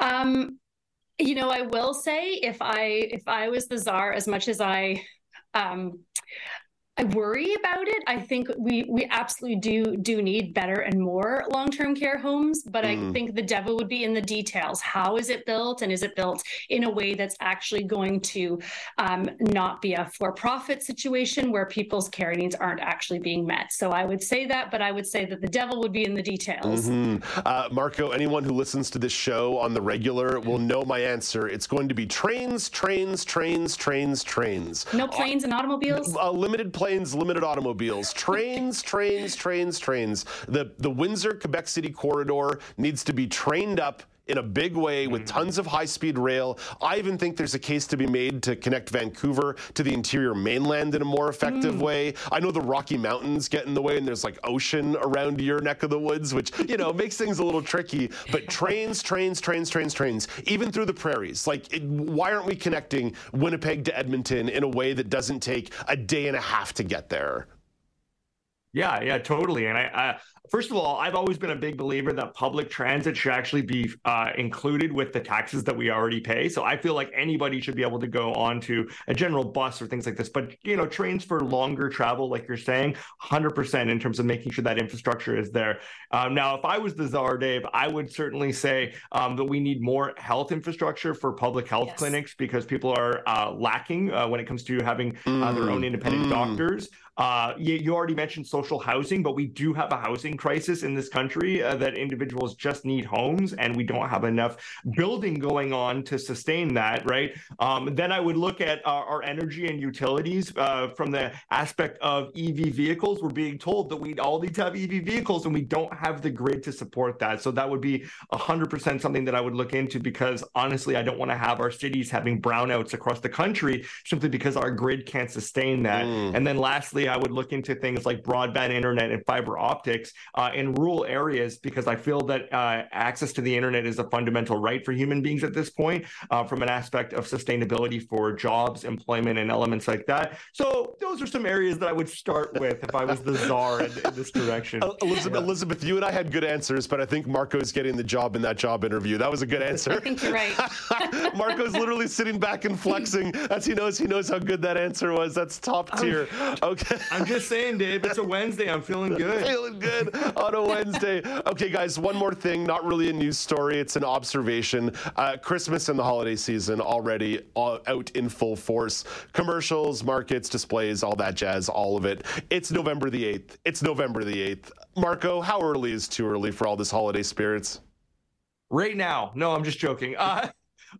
[SPEAKER 18] Um, you know, I will say if I if I was the czar, as much as I um I worry about it. I think we we absolutely do do need better and more long-term care homes, but I
[SPEAKER 1] Mm.
[SPEAKER 18] think the devil would be in the details. How is it built, and is it built in a way that's actually going to um, not be a for-profit situation where people's care needs aren't actually being met? So I would say that, but I would say that the devil would be in the details.
[SPEAKER 1] Mhm. Uh, Marco, anyone who listens to this show on the regular will know my answer. It's going to be trains, trains, trains, trains, trains.
[SPEAKER 18] No planes and automobiles.
[SPEAKER 1] Uh, limited planes, limited automobiles, trains, trains, trains, trains. The the Windsor Quebec City corridor needs to be trained up in a big way with mm-hmm. tons of high-speed rail. I even think there's a case to be made to connect Vancouver to the interior mainland in a more effective mm. way. I know the Rocky Mountains get in the way and there's like ocean around your neck of the woods, which, you know, makes things a little tricky. But trains, trains, trains, trains, trains, even through the prairies. Like, it, why aren't we connecting Winnipeg to Edmonton in a way that doesn't take a day and a half to get there?
[SPEAKER 17] Yeah, yeah, totally. And I, I, first of all, I've always been a big believer that public transit should actually be uh, included with the taxes that we already pay. So I feel like anybody should be able to go on to a general bus or things like this. But you know, trains for longer travel, like you're saying, 100% in terms of making sure that infrastructure is there. Um, now, if I was the czar, Dave, I would certainly say um, that we need more health infrastructure for public health clinics because people are uh, lacking uh, when it comes to having uh, their own
[SPEAKER 1] Mm,
[SPEAKER 17] independent
[SPEAKER 1] mm.
[SPEAKER 17] doctors. Uh, you, you already mentioned social housing, but we do have a housing crisis in this country uh, that individuals just need homes, and we don't have enough building going on to sustain that, right? Um, then I would look at our, our energy and utilities uh, from the aspect of EV vehicles. We're being told that we all need to have EV vehicles, and we don't have the grid to support that. So that would be 100% something that I would look into because honestly, I don't want to have our cities having brownouts across the country simply because our grid can't sustain that. And then lastly, I would look into things like broadband internet and fiber optics uh, in rural areas because I feel that uh, access to the internet is a fundamental right for human beings at this point uh, from an aspect of sustainability for jobs, employment, and elements like that. So those are some areas that I would start with if I was the czar in, in this direction.
[SPEAKER 1] Elizabeth, Elizabeth, you and I had good answers, but I think Marco's getting the job in that job interview. That was a good answer.
[SPEAKER 18] I think you're right.
[SPEAKER 1] Marco's literally sitting back and flexing as he knows he knows how good that answer was. That's top tier. Okay.
[SPEAKER 17] I'm just saying, Dave, it's a Wednesday. I'm feeling good.
[SPEAKER 1] Feeling good on a Wednesday. Okay, guys, one more thing. Not really a news story. It's an observation. Uh, Christmas and the holiday season already uh, out in full force. Commercials, markets, displays, all that jazz, all of it. It's November the 8th. It's November the 8th. Marco, how early is too early for all this holiday spirits?
[SPEAKER 17] Right now. No, I'm just joking. Uh,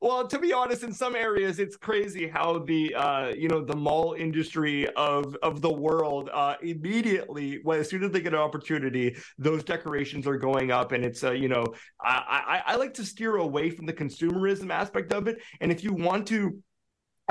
[SPEAKER 17] well, to be honest, in some areas, it's crazy how the uh, you know the mall industry of of the world uh, immediately, when as soon as they get an opportunity, those decorations are going up, and it's uh, you know I, I I like to steer away from the consumerism aspect of it, and if you want to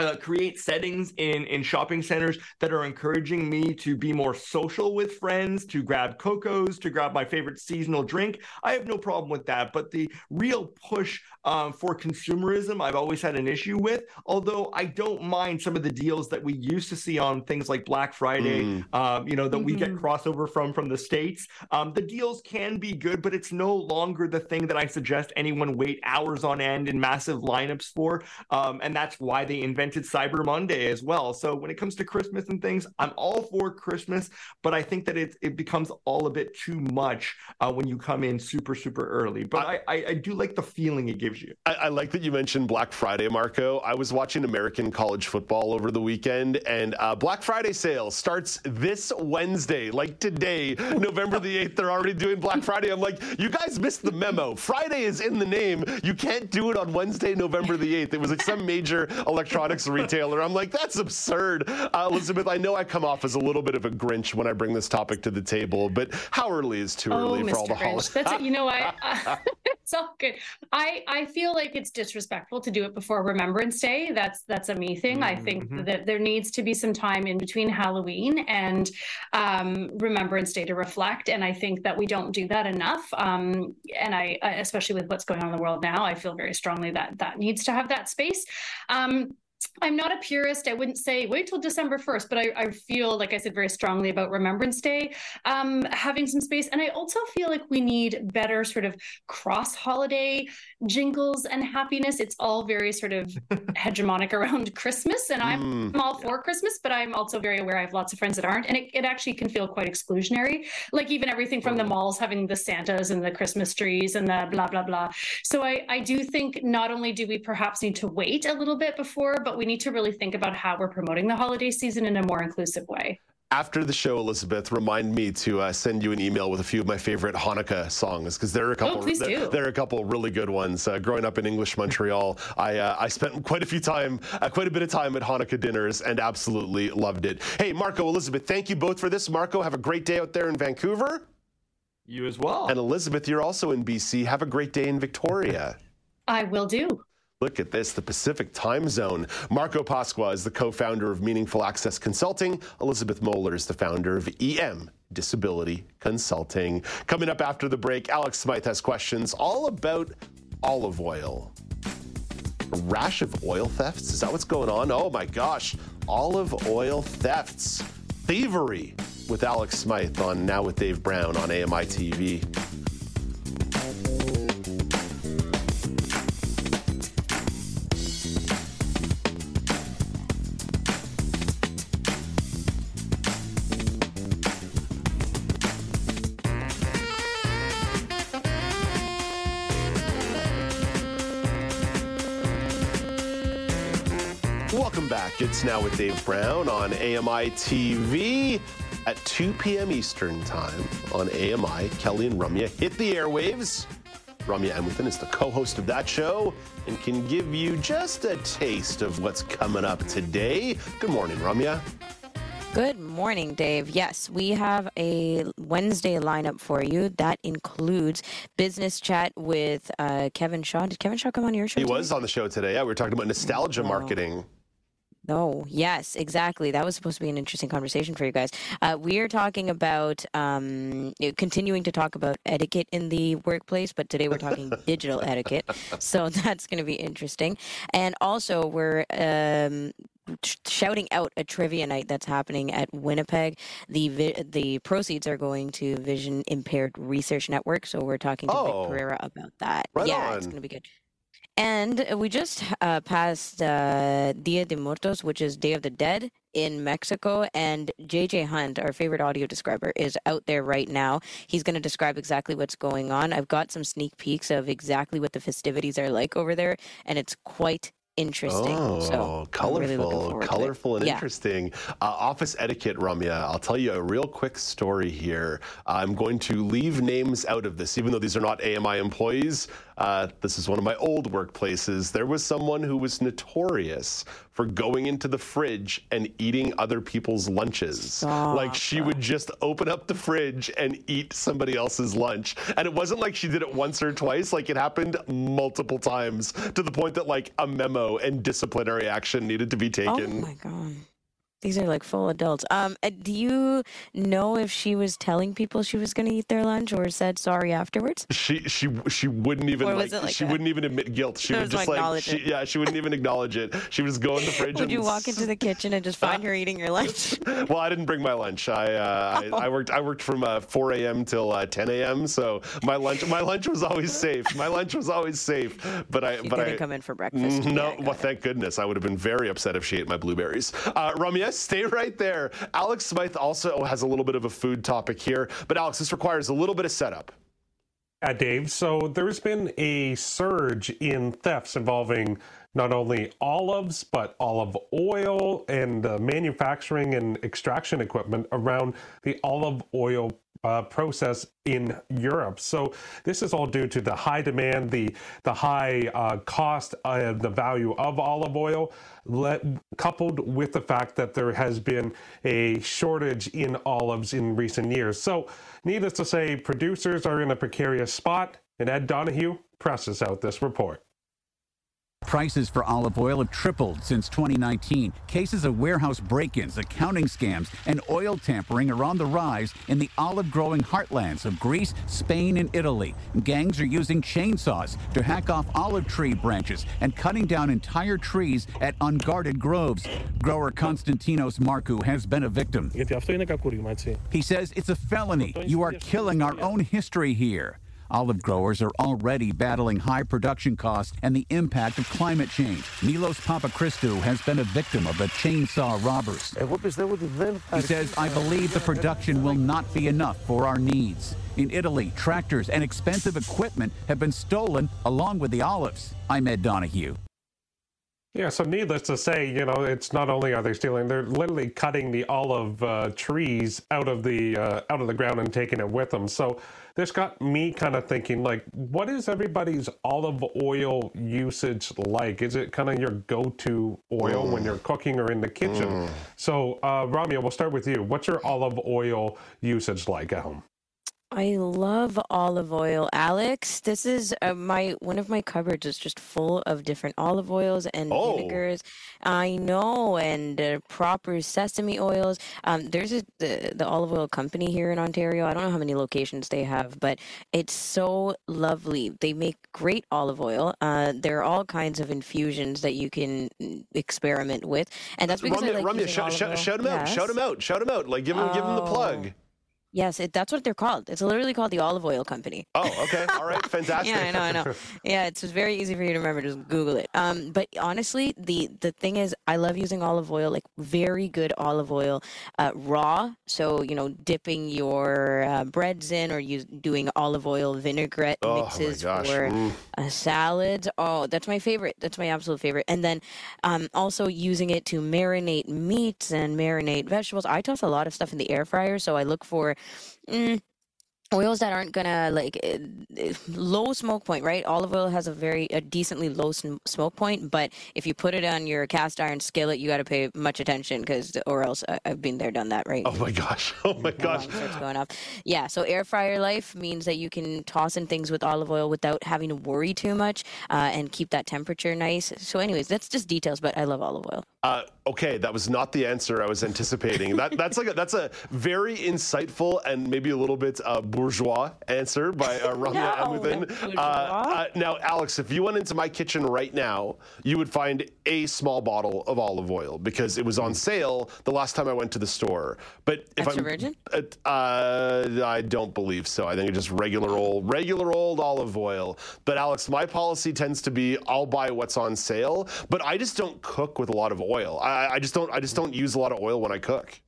[SPEAKER 17] uh, create settings in in shopping centers that are encouraging me to be more social with friends, to grab cocos, to grab my favorite seasonal drink. I have no problem with that. But the real push um, for consumerism, I've always had an issue with. Although I don't mind some of the deals that we used to see on things like Black Friday,
[SPEAKER 1] Mm.
[SPEAKER 17] um, you know, that we get
[SPEAKER 1] Mhm.
[SPEAKER 17] crossover from from the states. Um, the deals can be good, but it's no longer the thing that I suggest anyone wait hours on end in massive lineups for. Um, and that's why they invented Cyber Monday as well. So when it comes to Christmas and things, I'm all for Christmas, but I think that it it becomes all a bit too much uh, when you come in super super early. But I, I I do like the feeling it gives you.
[SPEAKER 1] I, I like that you mentioned Black Friday, Marco. I was watching American college football over the weekend, and uh, Black Friday sale starts this Wednesday, like today, November the 8th. They're already doing Black Friday. I'm like, you guys missed the memo. Friday is in the name. You can't do it on Wednesday, November the 8th. It was like some major electronics retailer. I'm like, that's absurd. Uh, Elizabeth, I know I come off as a little bit of a Grinch when I bring this topic to the table, but how early is too
[SPEAKER 18] oh,
[SPEAKER 1] early
[SPEAKER 18] Mr.
[SPEAKER 1] for all the holidays?
[SPEAKER 18] That's it. You know, I, I it's all good. I I feel like it's disrespectful to do it before Remembrance Day. That's that's a me thing. I think
[SPEAKER 1] Mm-hmm.
[SPEAKER 18] that there needs to be some time in between Halloween and um, Remembrance Day to reflect, and I think that we don't do that enough. Um, and I, I- especially with what's going on in the world now, I feel very strongly that that needs to have that space. Um, I'm not a purist. I wouldn't say wait till December 1st, but I, I feel, like I said, very strongly about Remembrance Day um, having some space. And I also feel like we need better sort of cross holiday jingles and happiness. It's all very sort of hegemonic around Christmas. And I'm,
[SPEAKER 1] Mm,
[SPEAKER 18] all for Christmas, but I'm also very aware I have lots of friends that aren't. And it, it actually can feel quite exclusionary. Like even everything from the malls having the Santas and the Christmas trees and the blah, blah, blah. So I, I do think not only do we perhaps need to wait a little bit before, but we need to really think about how we're promoting the holiday season in a more inclusive way.
[SPEAKER 1] After the show, Elizabeth, remind me to uh, send you an email with a few of my favorite Hanukkah songs because there are a couple.
[SPEAKER 18] please
[SPEAKER 1] there,
[SPEAKER 18] do.
[SPEAKER 1] there are a couple really good ones. Uh, growing up in English Montreal, I uh, I spent quite a few time, uh, quite a bit of time at Hanukkah dinners and absolutely loved it. Hey, Marco, Elizabeth, thank you both for this. Marco, have a great day out there in Vancouver.
[SPEAKER 17] You as well.
[SPEAKER 1] And Elizabeth, you're also in BC. Have a great day in Victoria.
[SPEAKER 18] I will do.
[SPEAKER 1] Look at this, the Pacific time zone. Marco Pasqua is the co founder of Meaningful Access Consulting. Elizabeth Mohler is the founder of EM Disability Consulting. Coming up after the break, Alex Smythe has questions all about olive oil. A rash of oil thefts? Is that what's going on? Oh my gosh, olive oil thefts. Thievery with Alex Smythe on Now with Dave Brown on AMI TV. Welcome back. It's now with Dave Brown on AMI TV at 2 p.m. Eastern Time on AMI. Kelly and Ramya hit the airwaves. Ramya Amuthan is the co-host of that show and can give you just a taste of what's coming up today. Good morning, Ramya.
[SPEAKER 20] Good morning, Dave. Yes, we have a Wednesday lineup for you that includes business chat with uh, Kevin Shaw. Did Kevin Shaw come on your show?
[SPEAKER 1] He
[SPEAKER 20] today?
[SPEAKER 1] was on the show today. Yeah, we were talking about nostalgia marketing.
[SPEAKER 20] No, yes, exactly. That was supposed to be an interesting conversation for you guys. Uh, we are talking about um, continuing to talk about etiquette in the workplace, but today we're talking digital etiquette. So that's going to be interesting. And also, we're um, shouting out a trivia night that's happening at Winnipeg. The vi- the proceeds are going to Vision Impaired Research Network. So we're talking to
[SPEAKER 1] Oh.
[SPEAKER 20] Vic Pereira about that.
[SPEAKER 1] Right
[SPEAKER 20] yeah, it's going to be good. And we just uh, passed uh, Dia de Muertos, which is Day of the Dead in Mexico. And JJ Hunt, our favorite audio describer, is out there right now. He's going to describe exactly what's going on. I've got some sneak peeks of exactly what the festivities are like over there, and it's quite interesting.
[SPEAKER 1] Oh,
[SPEAKER 20] so
[SPEAKER 1] colorful,
[SPEAKER 20] really looking forward to it.
[SPEAKER 1] colorful, and
[SPEAKER 20] Yeah.
[SPEAKER 1] interesting. Uh, office etiquette, Ramya. I'll tell you a real quick story here. I'm going to leave names out of this, even though these are not AMI employees. Uh, this is one of my old workplaces. There was someone who was notorious for going into the fridge and eating other people's lunches. Like she would just open up the fridge and eat somebody else's lunch. And it wasn't like she did it once or twice, like it happened multiple times to the point that like a memo and disciplinary action needed to be taken.
[SPEAKER 20] Oh my god. These are like full adults. Um, do you know if she was telling people she was going to eat their lunch or said sorry afterwards?
[SPEAKER 1] She she she wouldn't even like,
[SPEAKER 20] was like
[SPEAKER 1] she wouldn't even admit guilt. She would
[SPEAKER 20] was
[SPEAKER 1] just like she, yeah she wouldn't even acknowledge it. She would just go in the fridge.
[SPEAKER 20] Would
[SPEAKER 1] and
[SPEAKER 20] you walk into the kitchen and just find her eating your lunch?
[SPEAKER 1] well, I didn't bring my lunch. I uh, I, I worked I worked from uh, 4 a.m. till uh, 10 a.m. So my lunch my lunch was always safe. My lunch was always safe. But I
[SPEAKER 20] You
[SPEAKER 1] but
[SPEAKER 20] didn't
[SPEAKER 1] I
[SPEAKER 20] come in for breakfast.
[SPEAKER 1] Mm, No, well, thank goodness. I would have been very upset if she ate my blueberries. Uh, Ramya, stay right there. Alex Smythe also has a little bit of a food topic here, but Alex, this requires a little bit of setup.
[SPEAKER 6] Yeah, Dave. So there's been a surge in thefts involving not only olives, but olive oil and uh, manufacturing and extraction equipment around the olive oil uh, process in Europe. So this is all due to the high demand, the the high uh, cost, and the value of olive oil, let, coupled with the fact that there has been a shortage in olives in recent years. So, needless to say, producers are in a precarious spot, and Ed Donahue presses out this report.
[SPEAKER 21] Prices for olive oil have tripled since 2019. Cases of warehouse break ins, accounting scams, and oil tampering are on the rise in the olive growing heartlands of Greece, Spain, and Italy. Gangs are using chainsaws to hack off olive tree branches and cutting down entire trees at unguarded groves. Grower Konstantinos Markou has been a victim. He says it's a felony. You are killing our own history here. Olive growers are already battling high production costs and the impact of climate change. Milos Papachristou has been a victim of the chainsaw robbers. He says, I believe the production will not be enough for our needs. In Italy, tractors and expensive equipment have been stolen along with the olives. I'm Ed Donahue.
[SPEAKER 6] Yeah, so needless to say, you know, it's not only are they stealing, they're literally cutting the olive uh, trees out of the uh, out of the ground and taking it with them. So this got me kind of thinking, like, what is everybody's olive oil usage like? Is it kind of your go-to oil mm. when you're cooking or in the kitchen? Mm. So, uh, Ramya, we'll start with you. What's your olive oil usage like at home?
[SPEAKER 20] I love olive oil, Alex. This is uh, my one of my cupboards is just full of different olive oils and
[SPEAKER 1] Oh.
[SPEAKER 20] vinegars. I know, and uh, proper sesame oils. Um, there's a the, the olive oil company here in Ontario. I don't know how many locations they have, but it's so lovely. They make great olive oil. Uh, there are all kinds of infusions that you can mm, experiment with, and that's because I
[SPEAKER 1] Ramya,
[SPEAKER 20] like
[SPEAKER 1] Ramya,
[SPEAKER 20] using
[SPEAKER 1] sh-
[SPEAKER 20] olive
[SPEAKER 1] sh-
[SPEAKER 20] oil.
[SPEAKER 1] shout him out, shout
[SPEAKER 20] Yes.
[SPEAKER 1] him out, shout him out. Like, give him, give him the plug.
[SPEAKER 20] Yes, it, that's what they're called. It's literally called the olive oil company.
[SPEAKER 1] Oh, okay, all right, fantastic.
[SPEAKER 20] yeah, I know, I know. Yeah, it's very easy for you to remember. Just Google it. Um, but honestly, the the thing is, I love using olive oil, like very good olive oil, uh, raw. So you know, dipping your uh, breads in, or you doing olive oil vinaigrette
[SPEAKER 1] Oh,
[SPEAKER 20] mixes for uh, salads. Oh, that's my favorite. That's my absolute favorite. And then um, also using it to marinate meats and marinate vegetables. I toss a lot of stuff in the air fryer, so I look for. Mm, oils that aren't gonna like uh, uh, low smoke point right olive oil has a very a decently low sm- smoke point but if you put it on your cast iron skillet you got to pay much attention because or else I, i've been there done that right
[SPEAKER 1] Oh my gosh, oh my gosh.
[SPEAKER 20] starts going off. Yeah, so air fryer life means that you can toss in things with olive oil without having to worry too much uh, and keep that temperature nice. So, anyways, that's just details, but I love olive oil.
[SPEAKER 1] Uh, okay, that was not the answer I was anticipating. that that's like a, that's a very insightful and maybe a little bit uh, bourgeois answer by uh, Ramya
[SPEAKER 20] No,
[SPEAKER 1] Amuthan. Uh, uh, now, Alex, if you went into my kitchen right now, you would find a small bottle of olive oil because it was on sale the last time I went to the store. But if
[SPEAKER 20] Extra
[SPEAKER 1] I'm
[SPEAKER 20] virgin?
[SPEAKER 1] uh, uh, I don't believe so. I think it's just regular old, regular old olive oil. But Alex, my policy tends to be I'll buy what's on sale, but I just don't cook with a lot of oil. I, I just don't. I just don't use a lot of oil when I cook.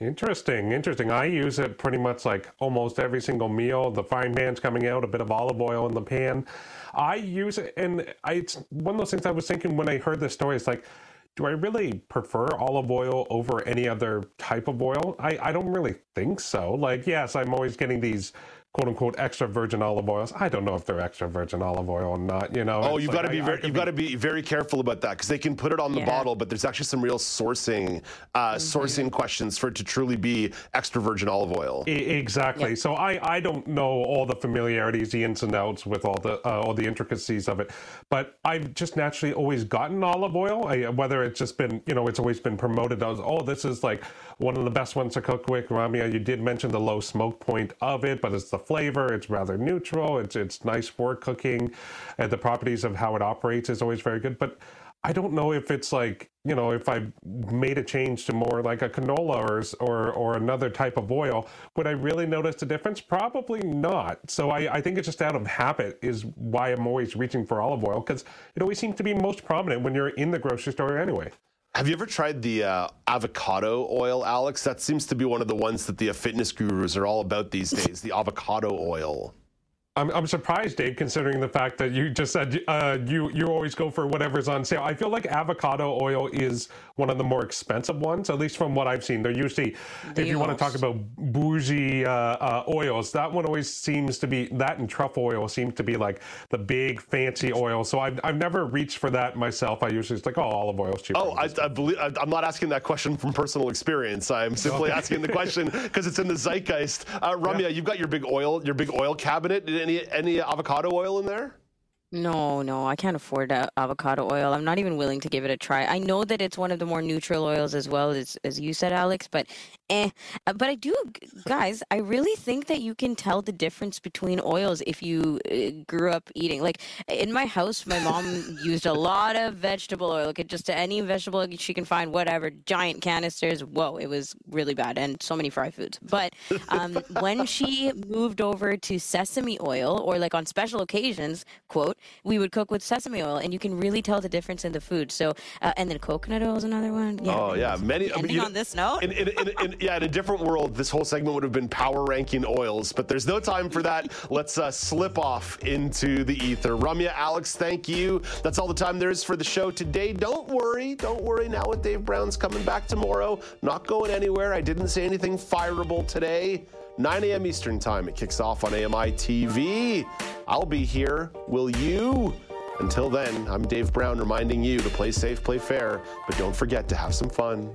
[SPEAKER 6] Interesting, interesting. I use it pretty much like almost every single meal. The frying pan's coming out, a bit of olive oil in the pan. I use it, and I, it's one of those things I was thinking when I heard this story. It's like, do I really prefer olive oil over any other type of oil? I, I don't really think so. Like, yes, I'm always getting these quote unquote extra virgin olive oils. I don't know if they're extra virgin olive oil or not. You know.
[SPEAKER 1] Oh, you've
[SPEAKER 6] like
[SPEAKER 1] got to be
[SPEAKER 6] I
[SPEAKER 1] very,
[SPEAKER 6] could
[SPEAKER 1] you've got to be very careful about that because they can put it on the
[SPEAKER 20] Yeah.
[SPEAKER 1] bottle, but there's actually some real sourcing uh, sourcing questions for it to truly be extra virgin olive oil.
[SPEAKER 6] E- Exactly. So I, I don't know all the familiarities, the ins and outs with all the uh, all the intricacies of it, but I've just naturally always gotten olive oil. I, whether it's just been you know it's always been promoted as oh this is like one of the best ones to cook with. Ramya, you did mention the low smoke point of it, but it's the flavor. It's rather neutral. It's it's nice for cooking, and the properties of how it operates is always very good. But I don't know if it's like you know if I made a change to more like a canola or or or another type of oil, would I really notice the difference? Probably not. So I, I think it's just out of habit is why I'm always reaching for olive oil because it always seems to be most prominent when you're in the grocery store anyway.
[SPEAKER 1] Have you ever tried the uh, avocado oil, Alex? That seems to be one of the ones that the fitness gurus are all about these days. The avocado oil.
[SPEAKER 6] I'm, I'm surprised, Dave, considering the fact that you just said uh, you you always go for whatever's on sale. I feel like avocado oil is one of the more expensive ones, at least from what I've seen. They're usually, if you want to talk about bougie uh, uh, oils, that one always seems to be that and truffle oil seems to be like the big fancy oil. So I've, I've never reached for that myself. I usually just like, oh, olive oil is cheaper.
[SPEAKER 1] Oh, I, I believe I'm not asking that question from personal experience. I'm simply
[SPEAKER 6] Okay.
[SPEAKER 1] asking the question because it's in the zeitgeist. Uh, Ramya, you've got your big oil, your big oil cabinet. Any any avocado oil in there?
[SPEAKER 20] No, no, I can't afford avocado oil. I'm not even willing to give it a try. I know that it's one of the more neutral oils as well as as you said, Alex, but eh. Uh, But I do, guys. I really think that you can tell the difference between oils if you uh, grew up eating. Like in my house, my mom used a lot of vegetable oil. Like just any vegetable she can find, whatever, giant canisters. Whoa, it was really bad, and so many fried foods. But um, when she moved over to sesame oil, or like on special occasions, quote, we would cook with sesame oil, and you can really tell the difference in the food. So, uh, and then coconut oil is another one. Yeah.
[SPEAKER 1] oh yeah, many. I mean, you know,
[SPEAKER 20] on this note.
[SPEAKER 1] In, in, in, yeah, in a different world, this whole segment would have been power ranking oils, but there's no time for that. Let's uh, slip off into the ether. Ramya, Alex, thank you. That's all the time there is for the show today. Don't worry, don't worry. Now with Dave Brown's coming back tomorrow, not going anywhere. I didn't say anything fireable today. 9 a.m. Eastern Time. It kicks off on AMI TV. I'll be here. Will you? Until then, I'm Dave Brown reminding you to play safe, play fair, but don't forget to have some fun.